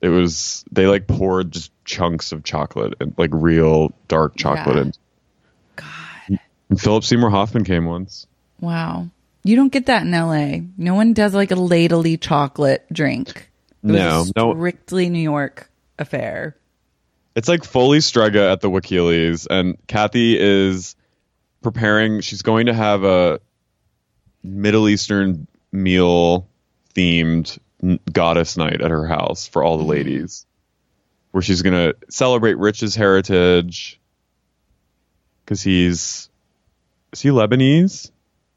it was they like poured just chunks of chocolate and like real dark chocolate. Yeah. And, God. And Philip Seymour Hoffman came once. Wow. You don't get that in LA. No one does like a ladly chocolate drink. It was No, a no. strictly New York affair. It's like fully Strega at the Wakiles, and Kathy is preparing. She's going to have a Middle Eastern meal themed goddess night at her house for all the ladies, where she's going to celebrate Rich's heritage because he's is he Lebanese?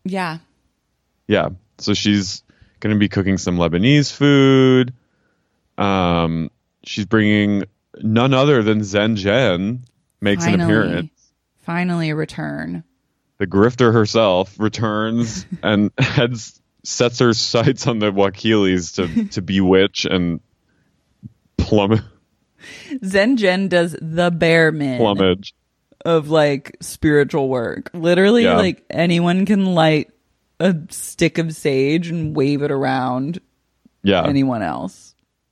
Yeah. Yeah. So she's going to be cooking some Lebanese food. Um, she's bringing none other than Zen Jen makes an appearance. Finally a return. The grifter herself returns and heads sets her sights on the Wakiles to to bewitch and plummet Zen Jen does the bare min plumage. of like spiritual work. Literally, Yeah. like anyone can light a stick of sage and wave it around Yeah. anyone else.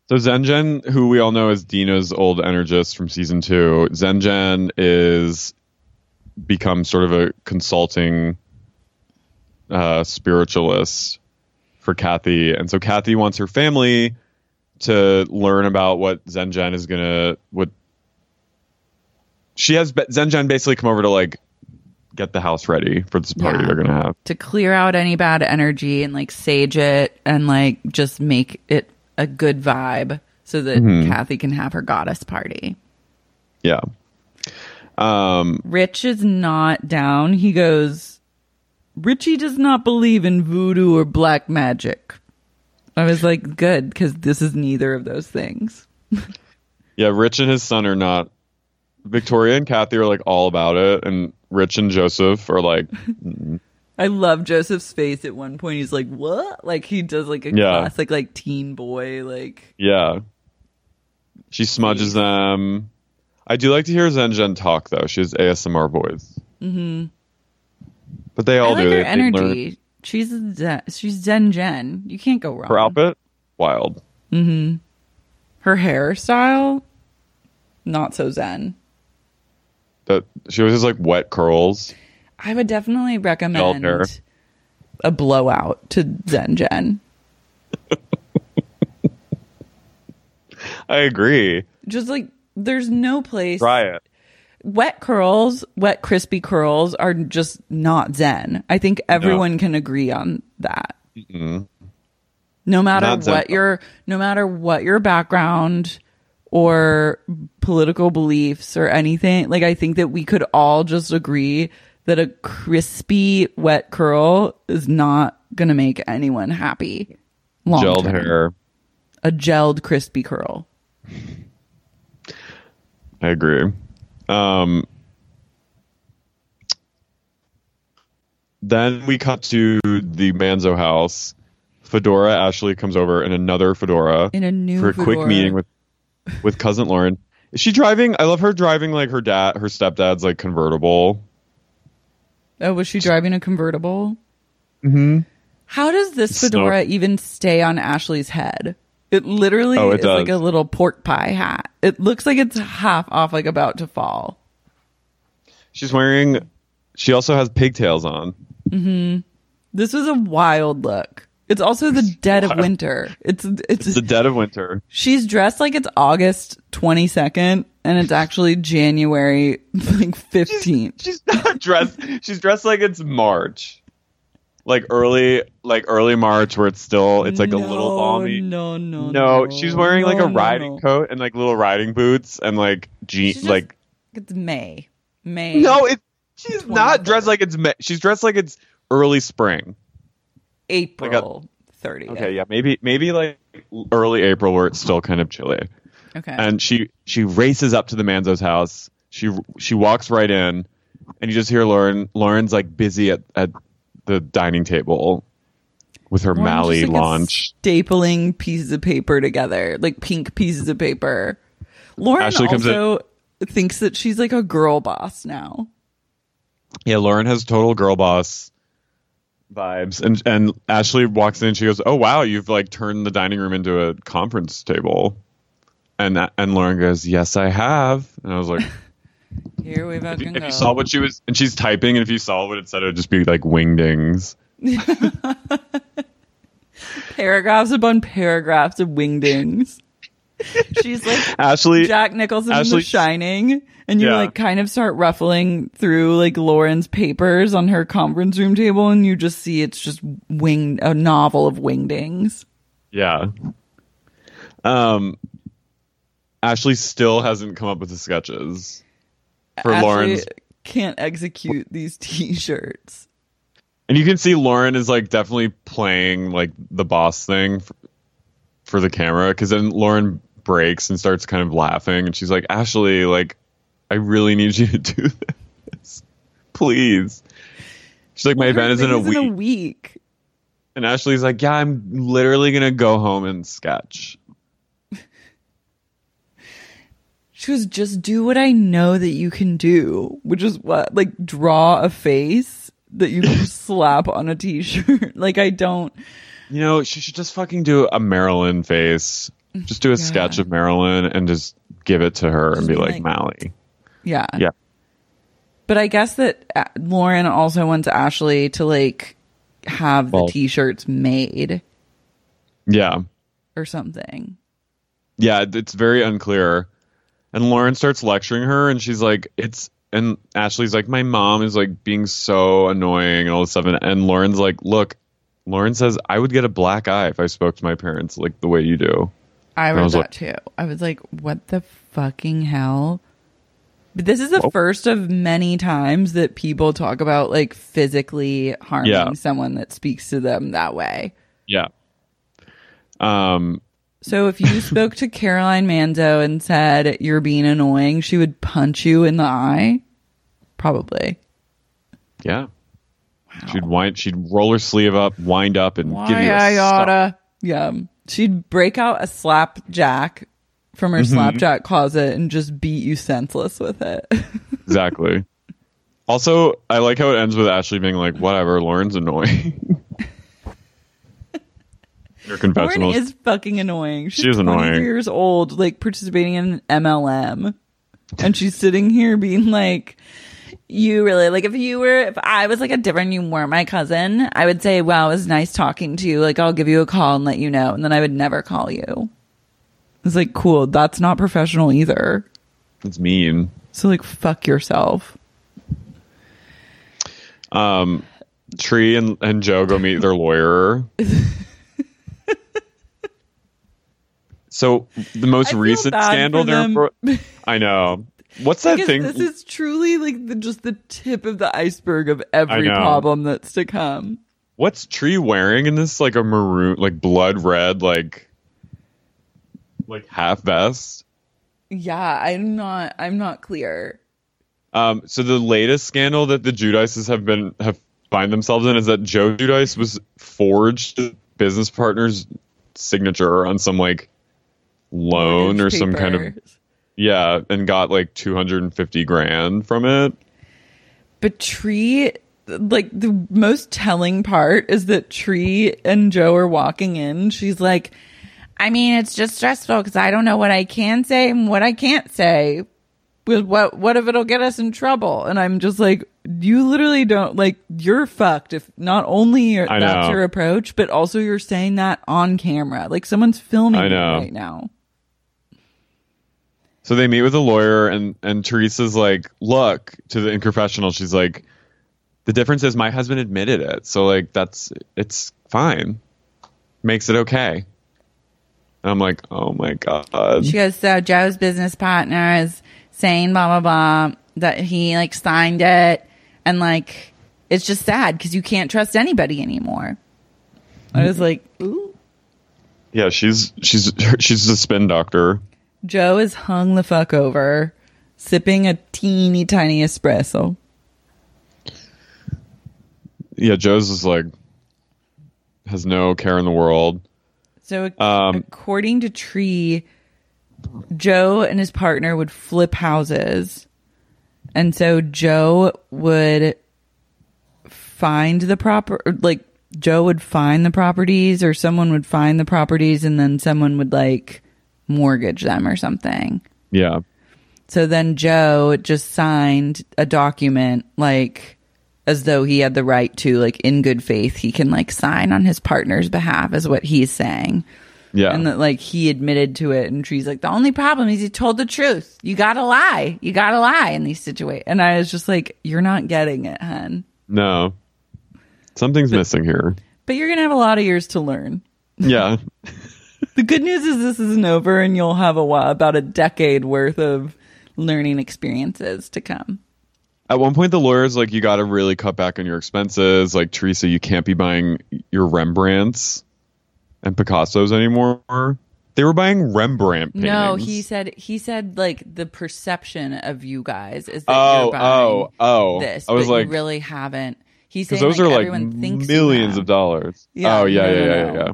So Zen Jen, who we all know as Dina's old energist from season two, Zen Jen is become sort of a consulting uh, spiritualist for Kathy, and so Kathy wants her family to learn about what Zen Jen is gonna what she has. Zen Jen basically come over to like get the house ready for this party Yeah. they're gonna have. to clear out any bad energy and like sage it and like just make it a good vibe so that Mhm. Kathy can have her goddess party. Yeah. Um, Rich is not down. He goes, Richie does not believe in voodoo or black magic. I was like, good, because this is neither of those things. Yeah, Rich and his son are not. Victoria and Kathy are like all about it, and Rich and Joseph are like, I love Joseph's face at one point. He's like, what? Like he does like a Yeah. classic like teen boy, like yeah. She smudges them. I do like to hear Zen Zenjen talk though. She has ASMR voice, hmm but they I all like do. her They- energy. She's zen, she's Zen. You can't go wrong. Her outfit, wild. Mm-hmm. Her hairstyle, not so zen. That she always has like wet curls. I would definitely recommend a blowout to Zen Jen. I agree. Just like there's no place. Try it. Wet curls, wet crispy curls are just not zen. I think everyone can agree on that. Mm-mm. No matter Not zen. what your no matter what your background or political beliefs or anything, like I think that we could all just agree that a crispy wet curl is not going to make anyone happy. long Gelled term. hair. A gelled crispy curl. I agree. Um, then we cut to the Manzo house. Fedora Ashley comes over in another fedora In a new for a quick meeting with with cousin Lauren. Is she driving? I love her driving like her dad, her stepdad's like convertible. Oh, was she driving a convertible? Mm-hmm. How does this Snow- fedora even stay on Ashley's head? It literally Oh, it is like a little pork pie hat. It looks like it's half off, like about to fall. She's wearing. She also has pigtails on. hmm This was a wild look. It's also the dead of winter. It's it's, It's the dead of winter. she's dressed like it's August twenty second, and it's actually January like fifteenth. She's not dressed. She's dressed like it's March, like early, like early March, where it's still it's like a little balmy. No, no, No, no she's wearing like a riding no. coat and like little riding boots and like jean She's just- like It's May. May. no, it she's not dressed like it's May. she's dressed like it's early spring. April thirtieth. Okay, yeah, maybe maybe like early April where it's still kind of chilly. Okay. And she she races up to the Manzo's house. She she walks right in, and you just hear Lauren. Lauren's like busy at at the dining table with her Lauren's Mally just, like, launch. stapling pieces of paper together, like pink pieces of paper. Lauren Ashley also thinks that she's like a girl boss now. Yeah, Lauren has total girl boss vibes, and and Ashley walks in. and She goes, "Oh wow, you've like turned the dining room into a conference table." And and Lauren goes, "Yes, I have." And I was like, Here we fucking if go. you saw what she was, and she's typing, and if you saw what it said, it would just be like wingdings. paragraphs upon paragraphs of wingdings. She's like Ashley Jack Nicholson in The Shining, and you Yeah. like kind of start ruffling through like Lauren's papers on her conference room table, and you just see it's just wing a novel of wingdings. Yeah. Um Ashley still hasn't come up with the sketches for Ashley Lauren's can't execute these T-shirts. and you can see Lauren is like definitely playing like the boss thing for, for the camera cuz then Lauren breaks and starts kind of laughing and she's like Ashley like I really need you to do this. Please. She's like my event is in a week. week. And Ashley's like, "Yeah, I'm literally going to go home and sketch." She was just do what I know that you can do, which is what like draw a face that you can slap on a T-shirt. Like I don't. You know, she should just fucking do a Marilyn face. Just do a sketch of Marilyn and just give it to her and be like, like- Mally. Yeah. Yeah. But I guess that uh, Lauren also wants Ashley to like have the t-shirts made Yeah. or something. Yeah, it's very unclear. And Lauren starts lecturing her and she's like, it's and Ashley's like, My mom is like being so annoying and all this stuff. And, and Lauren's like, Look, Lauren says I would get a black eye if I spoke to my parents like the way you do. I And I was that like- too. I was like, what the fucking hell? But this is the first of many times that people talk about like physically harming Yeah. someone that speaks to them that way. Yeah. Um So if you spoke to Caroline Manzo and said you're being annoying, she would punch you in the eye? Probably. Yeah. She'd wind she'd roll her sleeve up, wind up, and give you a I oughta. Yeah. She'd break out a slapjack from her Mhm. slapjack closet and just beat you senseless with it. Exactly. Also, I like how it ends with Ashley being like, "Whatever, Lauren's annoying." Her confessional. Lauren is fucking annoying. She's, She's 23 annoying. years old, like participating in an MLM. And she's sitting here being like, you really, like, if you were, if I was like a different, you weren't my cousin, I would say, wow, it was nice talking to you. Like, I'll give you a call and let you know. And then I would never call you. It's like, cool. That's not professional either. It's mean. So, like, fuck yourself. Um, Tree and, and Joe go meet their lawyer. so the most recent scandal for they're them. for- I know. What's that thing? This is truly like the, just the tip of the iceberg of every problem that's to come. What's Tree wearing in this? Like a maroon, like blood red, like like half vest. Yeah, I'm not. I'm not clear. Um, so the latest scandal that the Giudices have been have find themselves in is that Joe Giudice was forged business partner's signature on some like loan or some kind of yeah, and got like two hundred and fifty grand from it. But Tree, like the most telling part is that Tree and Joe are walking in. She's like, I mean, it's just stressful because I don't know what I can say and what I can't say. With what what if it'll get us in trouble? And I'm just like, you literally don't like you're fucked if not only your, that's your approach, but also you're saying that on camera. Like someone's filming I you know. right now. So they meet with a lawyer, and and Teresa's like, "Look," to the in confessional, she's like, "The difference is my husband admitted it, so like that's it's fine, makes it okay." And I'm like, "Oh my god." She goes, so Joe's business partner is saying blah blah blah that he like signed it, and like it's just sad because you can't trust anybody anymore. I was like, ooh. Yeah, she's she's she's a spin doctor. Joe is hung the fuck over, sipping a teeny tiny espresso. Yeah, Joe's is like has no care in the world. So Um, according to Tree, Joe and his partner would flip houses. And so Joe would find the proper like Joe would find the properties or someone would find the properties and then someone would like mortgage them or something. Yeah, So then Joe just signed a document like as though he had the right to like in good faith he can like sign on his partner's behalf is what he's saying. Yeah. And that like he admitted to it and Tree's like the only problem is he told the truth. You got to lie. You got to lie in these situations. And I was just like you're not getting it, hun. no. Something's missing here. But you're going to have a lot of years to learn. Yeah. The good news is this isn't over and you'll have a while, about a decade worth of learning experiences to come. At one point, the lawyer's like, you got to really cut back on your expenses. Like, Teresa, you can't be buying your Rembrandts and Picassos anymore. They were buying Rembrandt paintings. No, he said he said like the perception of you guys is that Oh, you're buying oh, oh. this, I was but like- you really haven't. He's Because saying those like, are like thinks millions of dollars. Yeah, oh, yeah, no, yeah, no, yeah, no. yeah, yeah.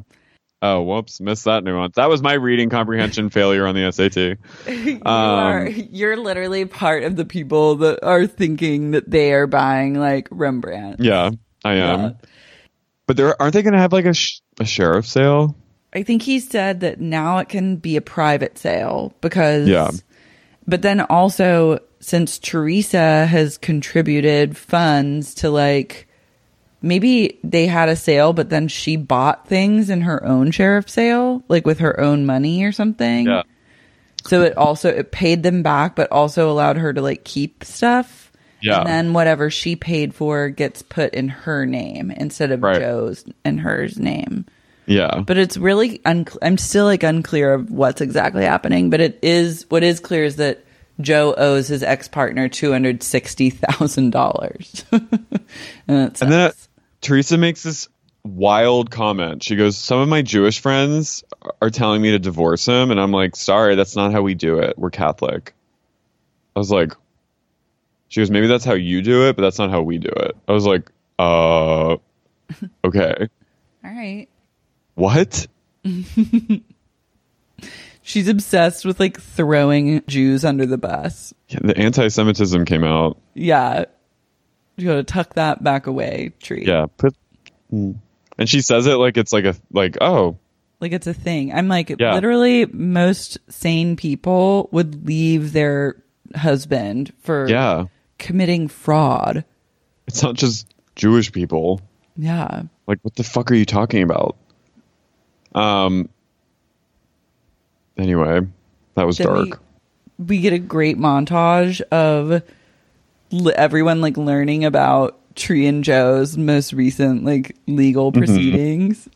Oh, whoops. Missed that nuance. That was my reading comprehension failure on the SAT. you Um, are you're literally part of the people that are thinking that they are buying like Rembrandt. Yeah, I am. Yeah. But there aren't they going to have like a, sh- a sheriff sale? I think he said that now it can be a private sale because Yeah. But then also since Teresa has contributed funds to like maybe they had a sale but then she bought things in her own sheriff sale like with her own money or something. Yeah. So it also it paid them back but also allowed her to like keep stuff. Yeah. And then whatever she paid for gets put in her name instead of Right. Joe's and hers name. Yeah. But it's really unc I'm still like unclear of what's exactly happening. But it is what is clear is that Joe owes his ex partner two hundred sixty thousand dollars. and And then Teresa makes this wild comment. She goes, Some of my Jewish friends are telling me to divorce him. And I'm like, Sorry, that's not how we do it. We're Catholic. I was like, She goes, Maybe that's how you do it, but that's not how we do it. I was like, Uh, okay. all right. What? She's obsessed with like throwing Jews under the bus. Yeah, the anti Semitism came out. Yeah. You gotta tuck that back away, tree. Yeah. Put, and she says it like it's like a, like, oh, Like it's a thing. I'm like, Yeah. literally, most sane people would leave their husband for yeah. committing fraud. It's not just Jewish people. Yeah. Like, what the fuck are you talking about? Um. Anyway, that was Then dark. We, we get a great montage of everyone like learning about Tree and Joe's most recent like legal Mm-hmm. proceedings.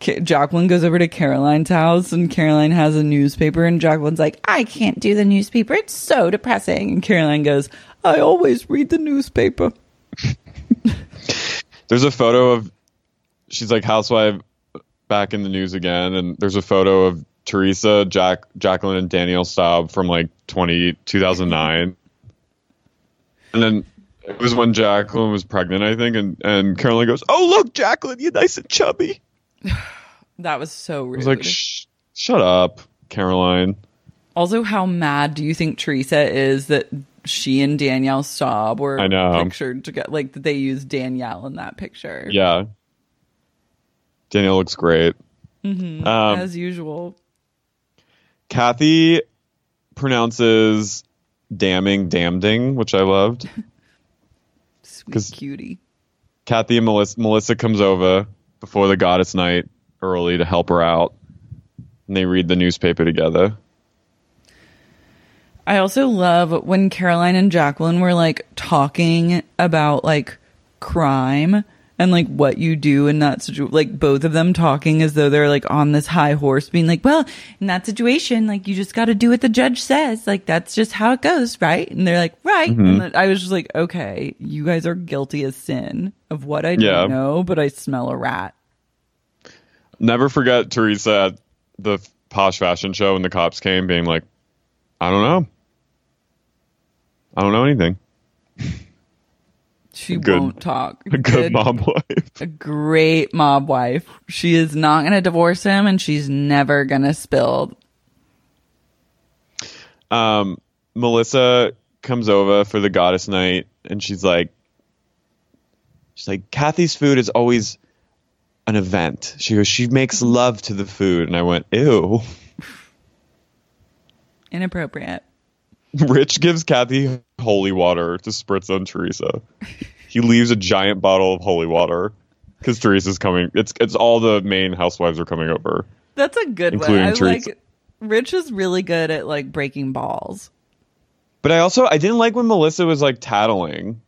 Jacqueline goes over to Caroline's house and Caroline has a newspaper and Jacqueline's like, I can't do the newspaper. It's so depressing. And Caroline goes, I always read the newspaper. There's a photo of she's like housewife back in the news again, and there's a photo of Teresa, Jack, Jacqueline, and Danielle Staub from like 20, 2009. And then it was when Jacqueline was pregnant, I think, and and Caroline goes, "Oh look, Jacqueline, you're nice and chubby." That was so I rude. was like, "Shut up, Caroline." Also, how mad do you think Teresa is that she and Danielle Staub were I know. pictured together? Like that they used Danielle in that picture. Yeah, Danielle looks great. Mhm, Um, as usual. Kathy pronounces damning damding, which I loved. Sweet cutie. Kathy and Melissa, Melissa comes over before the goddess night early to help her out, and they read the newspaper together. I also love when Caroline and Jacqueline were like talking about like crime and like what you do in that situation. Like both of them talking as though they're like on this high horse, being like, well, in that situation, like you just got to do what the judge says. Like that's just how it goes, right? And they're like, right. Mhm. And I was just like, okay, you guys are guilty as sin of what I Yeah. don't know, but I smell a rat. Never forget Teresa at the posh fashion show when the cops came, being like, "I don't know, I don't know anything." She Good. won't talk. A good mob wife. a great mob wife. She is not going to divorce him and she's never going to spill. um, Melissa comes over for the goddess night, and she's like, she's like, Kathy's food is always an event. She goes, she makes love to the food, and I went, ew. Inappropriate. Rich gives Kathy holy water to spritz on Teresa. he leaves a giant bottle of holy water because Teresa's coming. It's it's all the main housewives are coming over. That's a good one. I Teresa. like Rich is really good at like breaking balls. But I also I didn't like when Melissa was like tattling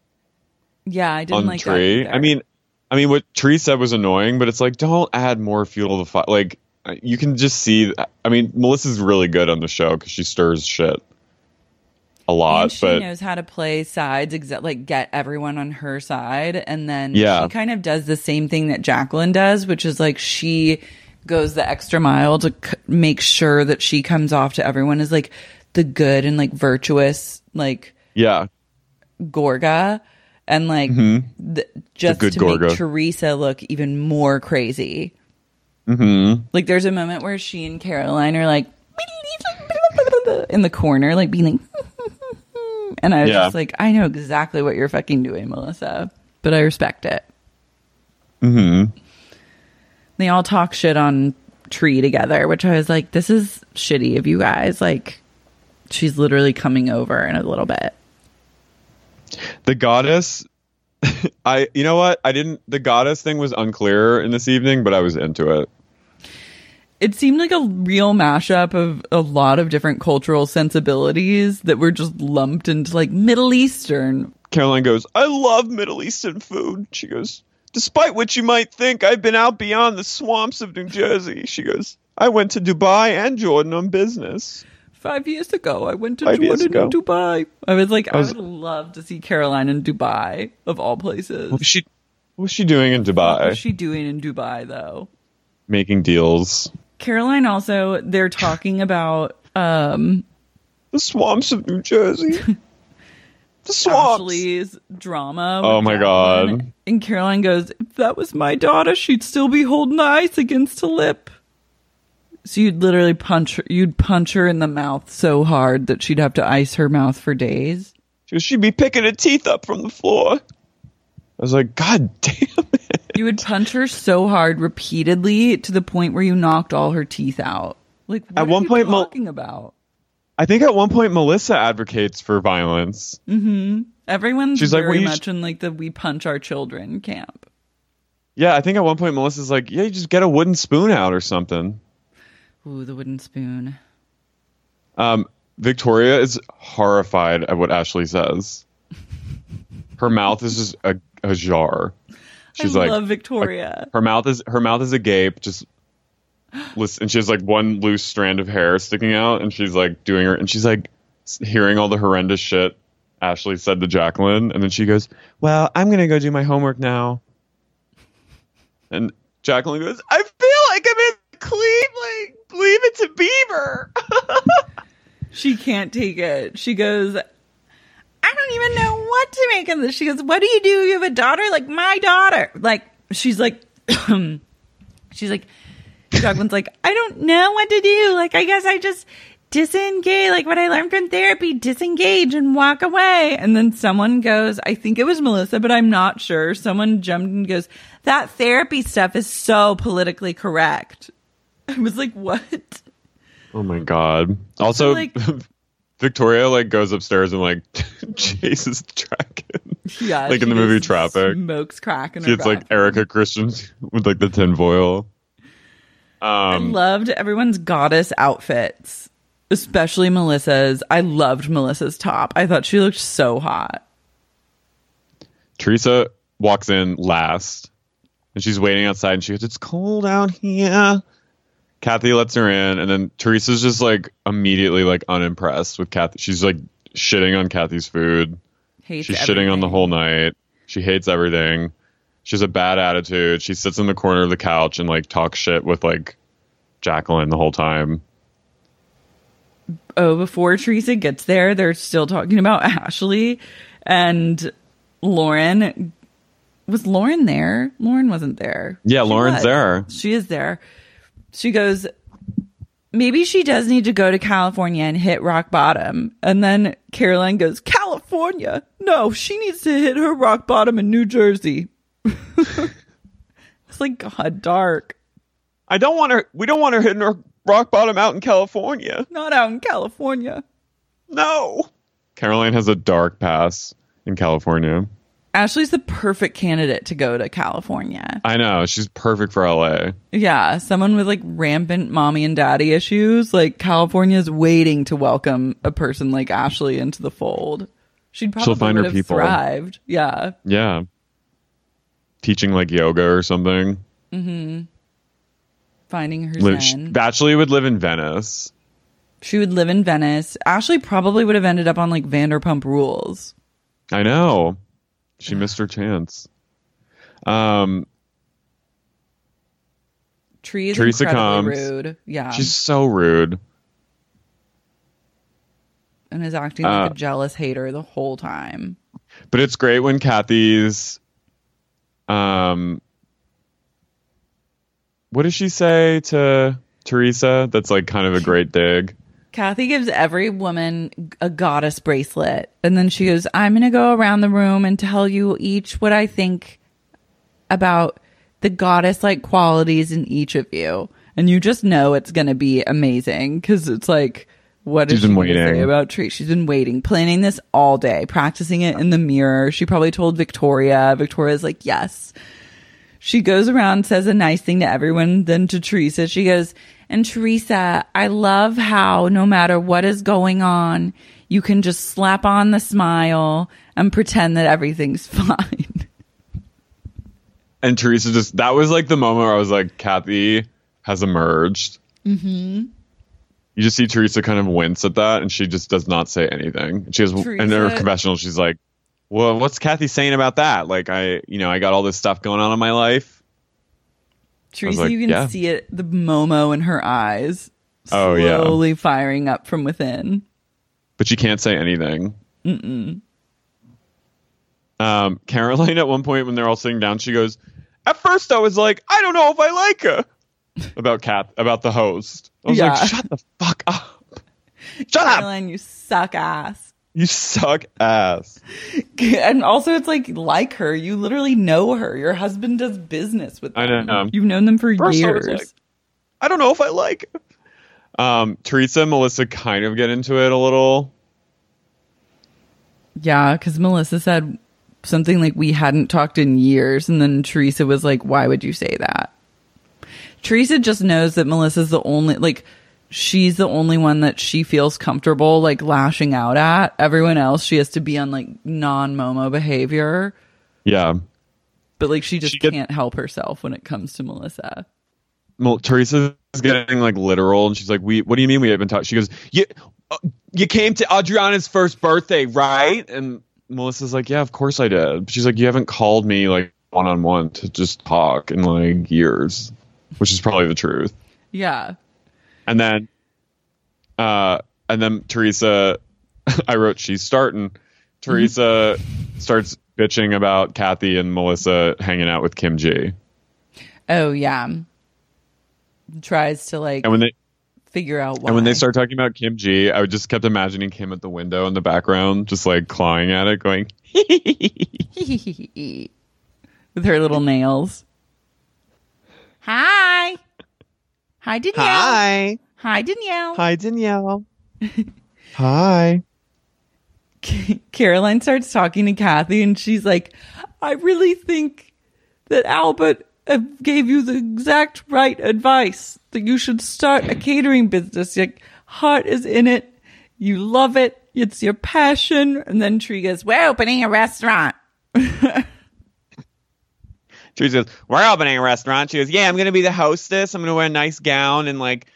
Yeah, I didn't on like that Tree. either. I mean, I mean what Tree said was annoying, but it's like don't add more fuel to the fire. Like you can just see. I mean, Melissa's really good on the show because she stirs shit a lot. and she but knows how to play sides, exa- like get everyone on her side, and then Yeah. she kind of does the same thing that Jacqueline does, which is like she goes the extra mile to c- make sure that she comes off to everyone as like the good and like virtuous, like yeah, Gorga, and like Mhm. th- just to Gorga. make Teresa look even more crazy. mm-hmm. Like there's a moment where she and Caroline are like in the corner, like being like, and I was Yeah. just like, I know exactly what you're fucking doing, Melissa, but I respect it. Mm-hmm. They all talk shit on Tree together, which I was like, this is shitty of you guys. Like, she's literally coming over in a little bit. The goddess. I you know what I didn't. The goddess thing was unclear in this evening, but I was into it. It seemed like a real mashup of a lot of different cultural sensibilities that were just lumped into like Middle Eastern, Caroline goes, I love Middle Eastern food. She goes, despite what you might think, I've been out beyond the swamps of New Jersey. She goes, I went to Dubai and Jordan on business. Five years ago, I went to Five Jordan and. Dubai. I was like, I, I would love to see Caroline in Dubai, of all places. What was she, what was she doing in What Dubai? is she doing in Dubai, though? Making deals. Caroline also, they're talking about um, The swamps of New Jersey. the swamps. Ashley's drama. Oh my Jacqueline. God. And Caroline goes, if that was my daughter, she'd still be holding the ice against her lip. So you'd literally punch her, you'd punch her in the mouth so hard that she'd have to ice her mouth for days. She she'd be picking her teeth up from the floor. I was like, God damn it. You would punch her so hard repeatedly to the point where you knocked all her teeth out. Like what At are one you point, Mel- talking about? I think at one point Melissa advocates for violence. Mm-hmm. Everyone's She's like, very "Well, you much sh- in like the we punch our children camp. Yeah, I think at one point Melissa's like, yeah, you just get a wooden spoon out or something. Ooh, the wooden spoon. Um, Victoria is horrified at what Ashley says. Her mouth is just a, a jar. She's I like, love Victoria. her mouth is her mouth is agape. Just listen, and she has like one loose strand of hair sticking out, and she's like doing her, and she's like hearing all the horrendous shit Ashley said to Jacqueline, and then she goes, "Well, I'm gonna go do my homework now." And Jacqueline goes, "I feel like I'm in Cleveland. Leave it to Beaver." She can't take it. She goes, I don't even know what to make of this. She goes, What do you do? You have a daughter like my daughter. Like, she's like, she's like, Jacqueline's like, I don't know what to do. Like, I guess I just disengage, like what I learned from therapy, disengage and walk away. And then someone goes, I think it was Melissa, but I'm not sure. Someone jumped and goes, That therapy stuff is so politically correct. I was like, What? Oh my god. Also, like- Victoria like goes upstairs and like chases the dragon. Yeah. like in the movie Traffic. Smokes crack in She gets like. Erika Christensen with like the tinfoil. I Um, loved everyone's goddess outfits, especially Melissa's. I loved Melissa's top. I thought she looked so hot. Teresa walks in last and she's waiting outside and she goes, It's cold out here. Kathy lets her in, and then Teresa's just like immediately like unimpressed with Kathy. She's like shitting on Kathy's food. Hates She's shitting on the whole night. She hates everything. She has a bad attitude. She sits in the corner of the couch and like talks shit with like Jacqueline the whole time. Oh, before Teresa gets there, they're still talking about Ashley and Lauren. Was Lauren there? Lauren wasn't there. Yeah, She Lauren's was. there. She is there. She goes, maybe she does need to go to California and hit rock bottom. And then Caroline goes, California? No, she needs to hit her rock bottom in New Jersey. it's like, God, dark. I don't want her. We don't want her hitting her rock bottom out in California. Not out in California. No. Caroline has a dark pass in California. Ashley's the perfect candidate to go to California. I know she's perfect for LA. Yeah, someone with like rampant mommy and daddy issues. Like California's waiting to welcome a person like Ashley into the fold. She'd probably She'll find her have people. thrived. Yeah. Yeah, teaching like yoga or something. Mm-hmm. Finding her Live, zen. Ashley would live in Venice. She would live in Venice. Ashley probably would have ended up on like Vanderpump Rules. I know. She missed her chance. Um, Tree is Teresa incredibly comes. rude. Yeah. she's so rude. and is acting like Uh, a jealous hater the whole time. But it's great when Kathy's um what does she say to Teresa? That's like kind of a great dig. Kathy gives every woman a goddess bracelet. And then she goes, I'm going to go around the room and tell you each what I think about the goddess like qualities in each of you. And you just know it's going to be amazing because it's like, what is She's she going to say waiting. about Tree? She's been waiting, planning this all day, practicing it in the mirror. She probably told Victoria. Victoria's like, yes. She goes around, says a nice thing to everyone, then to Teresa. She goes, and Teresa, I love how no matter what is going on, you can just slap on the smile and pretend that everything's fine. And Teresa just that was like the moment where I was like, Kathy has emerged. Mm-hmm. You just see Teresa kind of wince at that and she just does not say anything. She has in her Teresa- confessional, she's like, Well, what's Kathy saying about that? Like I you know, I got all this stuff going on in my life. Teresa, like, you can yeah. see it, the Momo in her eyes Oh yeah. slowly firing up from within. but she can't say anything. Mm-mm. Um, Caroline, at one point when they're all sitting down, she goes, "At first, I was like, I don't know if I like her." About Kat, about the host. I was Yeah. like, "Shut the fuck up! Shut up! Caroline, you suck ass. You suck ass." And also, it's like, like her. You literally know her. Your husband does business with I them. know. You've known them for First I years. like, I don't know if I like. Um, Teresa and Melissa kind of get into it a little. Yeah, because Melissa said something like we hadn't talked in years, and then Teresa was like, "Why would you say that?" Teresa just knows that Melissa's the only like she's the only one that she feels comfortable like lashing out at. Everyone else she has to be on like non Momo behavior, Yeah, but like she just She can't help herself when it comes to Melissa. Well, Teresa's getting like literal, and she's like, "We, what do you mean we haven't talked?" She goes, "You, uh, you came to Audriana's first birthday, right?" And Melissa's like, "Yeah, of course I did." She's like, "You haven't called me like one on one to just talk in like years," which is probably the truth. Yeah. And then, uh, and then Teresa, I wrote, "She's starting." Teresa starts bitching about Kathy and Melissa hanging out with Kim G. Oh yeah. Tries to like And when they figure out why. And when they start talking about Kim G, I just kept imagining Kim at the window in the background, just like clawing at it, going, with her little nails. Hi. Hi, Danielle. Hi. Hi, Danielle. Hi, Danielle. Hi. Caroline starts talking to Kathy and she's like, I really think that Albert uh, gave you the exact right advice that you should start a catering business. Your heart is in it. You love it. It's your passion. And then Tree goes, We're opening a restaurant. Teresa goes, We're opening a restaurant. She goes, Yeah, I'm going to be the hostess. I'm going to wear a nice gown and like,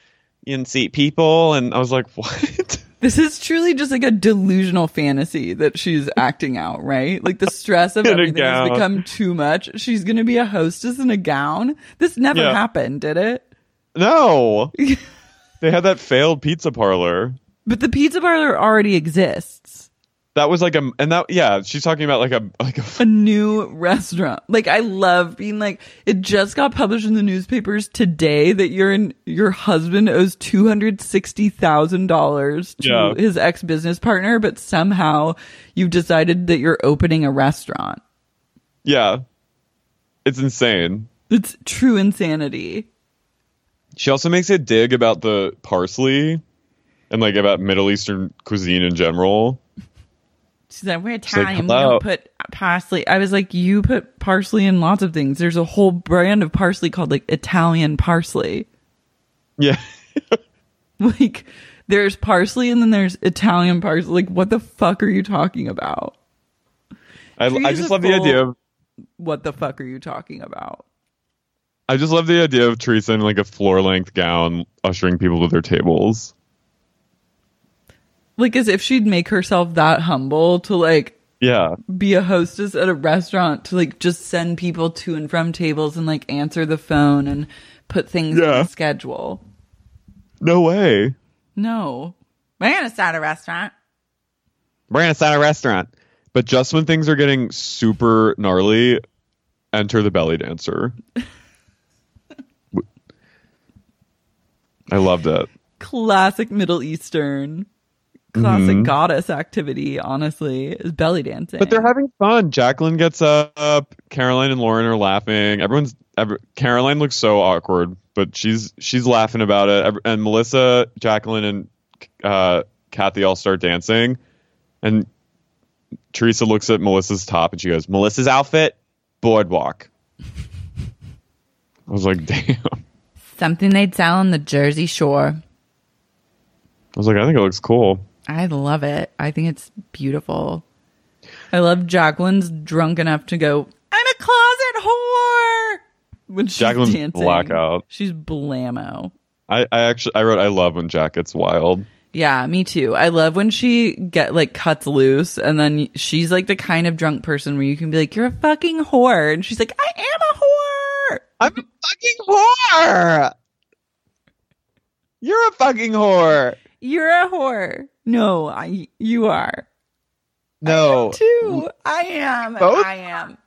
and seat people. And I was like, What? This is truly just like a delusional fantasy that she's acting out, right? Like the stress of everything has become too much. She's going to be a hostess in a gown. This never Yeah. happened, did it? No. they had that failed pizza parlor. But the pizza parlor already exists. That was like a, and that, yeah, she's talking about like a, like a, A new restaurant. Like I love being like it just got published in the newspapers today that you're in your husband owes two hundred sixty thousand dollars to Yeah. his ex business partner, but somehow you've decided that you're opening a restaurant. yeah. It's insane. It's true insanity. She also makes a dig about the parsley and like about Middle Eastern cuisine in general. She's like, we're like, Italian. we don't put parsley. I was like, you put parsley in lots of things. There's a whole brand of parsley called like Italian parsley. Yeah. Like, there's parsley and then there's Italian parsley. Like, what the fuck are you talking about? I, I just love the idea of What the fuck are you talking about? I just love the idea of Teresa in like a floor length gown ushering people to their tables. Like, as if she'd make herself that humble to like Yeah. be a hostess at a restaurant to like just send people to and from tables and like answer the phone and put things in Yeah. the schedule. No way. No. We're gonna start a restaurant. We're gonna start a restaurant. But just when things are getting super gnarly, enter the belly dancer. I loved it. Classic Middle Eastern. Classic Mhm. goddess activity, honestly, is belly dancing. But they're having fun. Jacqueline gets up. Caroline and Lauren are laughing. Everyone's every, Caroline looks so awkward, but she's she's laughing about it. And Melissa, Jacqueline, and uh, Kathy all start dancing. And Teresa looks at Melissa's top and she goes, "Melissa's outfit, boardwalk." I was like, "Damn." Something they'd sell on the Jersey Shore. I was like, "I think it looks cool." I love it. I think it's beautiful. I love Jacqueline's drunk enough to go, I'm a closet whore when she's Jacqueline's dancing. blackout. She's blammo. I, I actually I wrote I love when Jack gets wild. Yeah, me too. I love when she get like cuts loose and then she's like the kind of drunk person where you can be like, You're a fucking whore. And she's like, I am a whore. I'm a fucking whore. You're a fucking whore. You're a whore. No, I you are. No. Too. I am. Both? I am.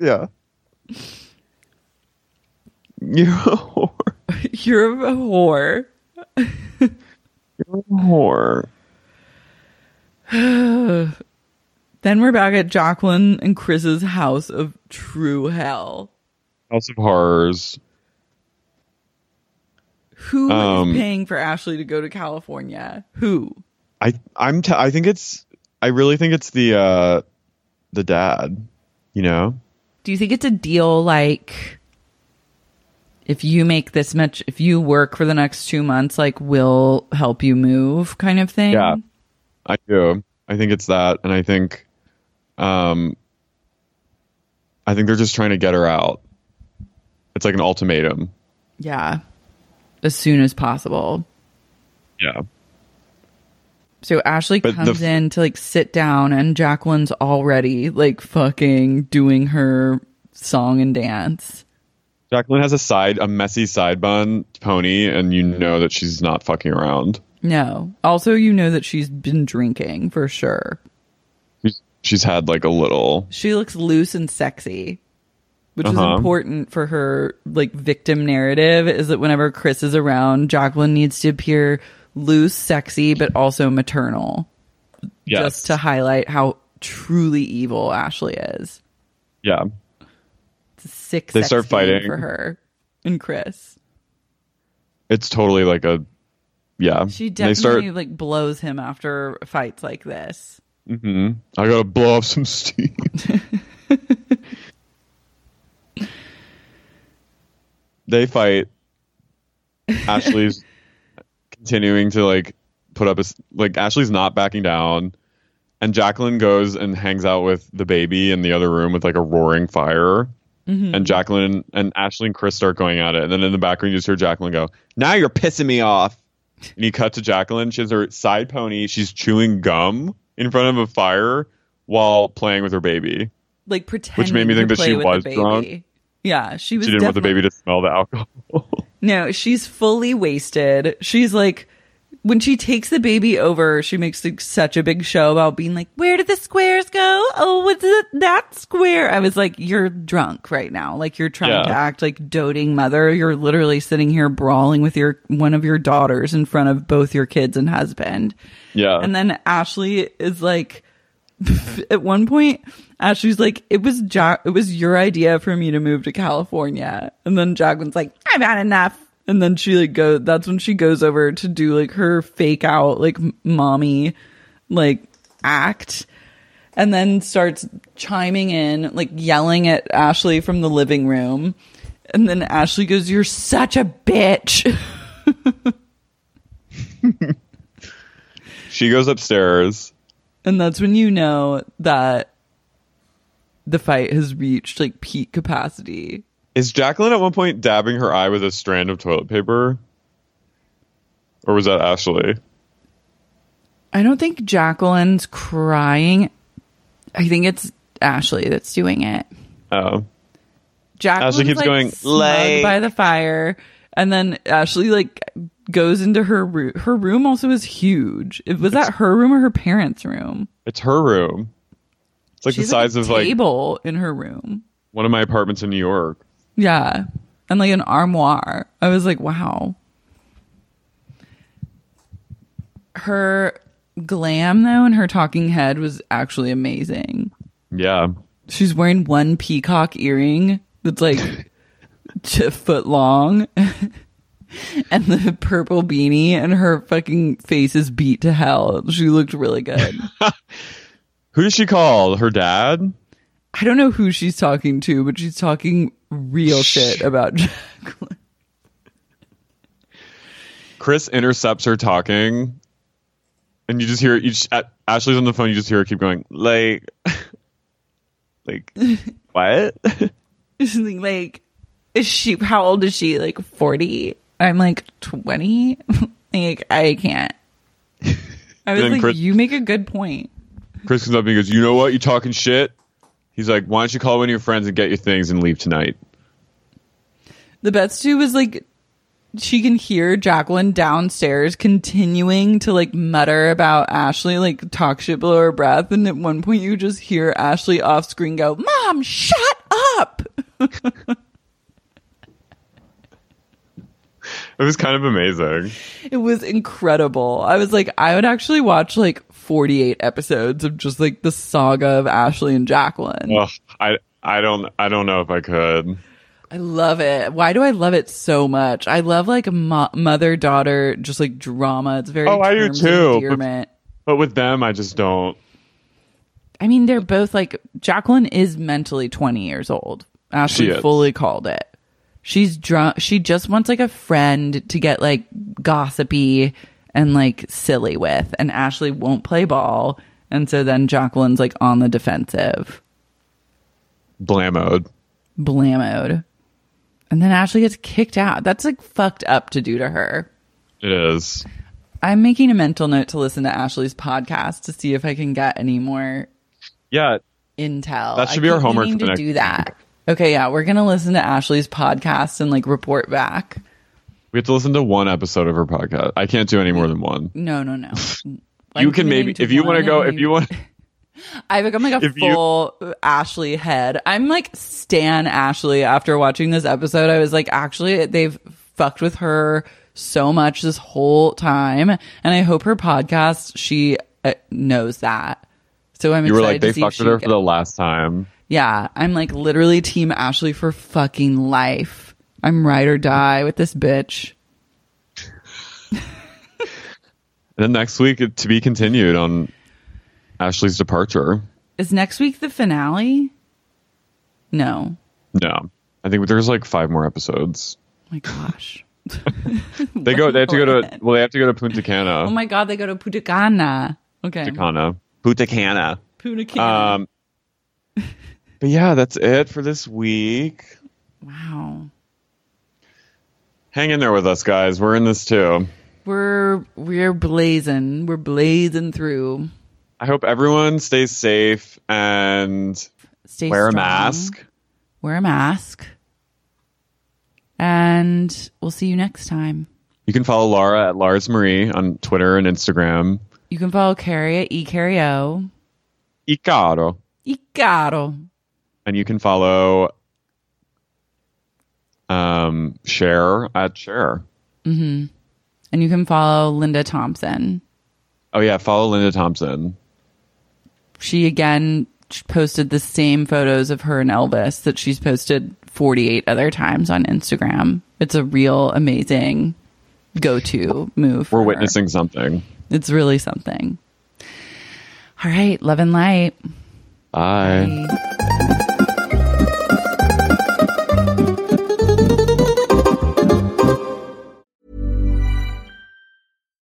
Yeah. You're a whore. You're a whore. You're a whore. Then we're back at Jacqueline and Chris's house of true hell. House of Horrors. Who is Um, paying for Ashley to go to California? Who? I I'm t- I think it's I really think it's the uh the dad. You know. Do you think it's a deal like if you make this much, if you work for the next two months, like we'll help you move kind of thing? Yeah. I do. I think it's that, and I think, um, I think they're just trying to get her out. It's like an ultimatum. Yeah. As soon as possible. Yeah. So Ashley But comes f- in to like sit down and Jacqueline's already like fucking doing her song and dance. Jacqueline has a side, a messy side bun pony, and you know that she's not fucking around. No. Also, you know that she's been drinking for sure. She's, she's had like a little. She looks loose and sexy, which is Uh-huh. important for her like victim narrative. Is that whenever Chris is around, Jacqueline needs to appear loose, sexy, but also maternal, Yes. just to highlight how truly evil Ashley is. yeah. It's a sick. They sex start fighting. for her and Chris. It's totally like a. Yeah. She definitely start. like blows him after fights like this. hmm I gotta blow off some steam. they fight. Ashley's continuing to like put up a like Ashley's not backing down, and Jacqueline goes and hangs out with the baby in the other room with like a roaring fire. Mhm. And Jacqueline and Ashley and Chris start going at it, and then in the background you just hear Jacqueline go, "Now you're pissing me off." And you cut to Jacqueline. She has her side pony. She's chewing gum in front of a fire while playing with her baby. Like pretending Which made me think that she was drunk. Yeah, she was. She didn't want the baby to smell the alcohol. No, she's fully wasted. She's like, when she takes the baby over, she makes like, such a big show about being like, "Where did the squares go? Oh, what's it, that square?" I was like, "You're drunk right now. Like you're trying Yeah. to act like doting mother. You're literally sitting here brawling with your one of your daughters in front of both your kids and husband." yeah. And then Ashley is like, at one point, Ashley's like, "It was. It was your idea for me to move to California." And then Jacqueline's like, "I've had enough." And then she like go. That's when she goes over to do like her fake out like mommy like act. and then starts chiming in, like yelling at Ashley from the living room. And then Ashley goes, You're such a bitch. She goes upstairs. And that's when you know that the fight has reached like peak capacity. Is Jacqueline at one point dabbing her eye with a strand of toilet paper? Or was that Ashley? I don't think Jacqueline's crying. I think it's Ashley that's doing it. Oh. Jacqueline's Ashley keeps like, going, smug "Lay." by the fire, and then Ashley like goes into her room. Her room also is huge. It was that her room or her parents' room? It's her room. It's like She's the size a of like table in her room. one of my apartments in New York. Yeah, and like an armoire. I was like, wow. Her glam though, and her talking head was actually amazing. Yeah. She's wearing one peacock earring that's like a foot long. and the purple beanie and her fucking face is beat to hell. She looked really good. Who does she call? Her dad? I don't know who she's talking to, but she's talking real shit about Jacqueline. Chris intercepts her talking, and you just hear you just, Ashley's on the phone. You just hear her keep going like, like what? She's like, is she, how old is she? Like 40? I'm like 20? like, I can't. I was like, Chris- you make a good point. Chris comes up and goes, "You know what? You're talking shit." He's like, "Why don't you call one of your friends and get your things and leave tonight?" The best too was like she can hear Jacqueline downstairs continuing to like mutter about Ashley, like talk shit below her breath. And at one point you just hear Ashley off screen go, Mom, shut up. It was kind of amazing. It was incredible. I was like, I would actually watch like 48 episodes of just like the saga of Ashley and Jacqueline. Ugh, I I don't I don't know if I could. I love it. Why do I love it so much? I love like mo- mother daughter, just like drama. It's very Oh, I do too, but- But with them, I just don't. I mean, they're both like Jacqueline is mentally 20 years old. Ashley fully called it. She's drunk. She just wants like a friend to get like gossipy and like silly with. And Ashley won't play ball. And so then Jacqueline's like on the defensive, Blamoed. blamoed. And then Ashley gets kicked out. That's like fucked up to do to her. It is. I'm making a mental note to listen to Ashley's podcast to see if I can get any more Yeah, intel. That should I be our homework for to next do that. Okay, yeah, we're gonna listen to Ashley's podcast and like report back. we have to listen to one episode of her podcast. I can't do any more than one. No, no, no. you can maybe if you want to go. If you want, I become like a if you- full Ashley head. I'm like Stan Ashley after watching this episode. I was like, actually, they've fucked with her so much this whole time, and I hope her podcast she uh, knows that. So I'm you were like to they fucked with her for the last time. Yeah, I'm like literally team Ashley for fucking life. I'm ride or die with this bitch. And then next week to be continued on Ashley's departure. Is next week the finale? No. No, I think there's like five more episodes. my gosh. They go. They have to go to. Well, they have to go to Punta Cana. Oh my god, they go to Punta Cana. Okay. Punta Cana. Punta Cana. Punta Cana. Um, but yeah, that's it for this week. wow. Hang in there with us, guys. We're in this too. We're we're blazing. We're blazing through. I hope everyone stays safe and Stay wear a mask. Wear a mask. And we'll see you next time. You can follow Laura at Lars Marie on Twitter and Instagram. You can follow Carrie at eCarrio. Icaro. Icaro. And you can follow um Share at Share. Mm-hmm. And you can follow Linda Thompson. Oh yeah, follow Linda Thompson. She again posted the same photos of her and Elvis that she's posted 48 other times on Instagram. It's a real amazing go to move. We're her. witnessing something. It's really something. All right, love and light. Bye. Bye.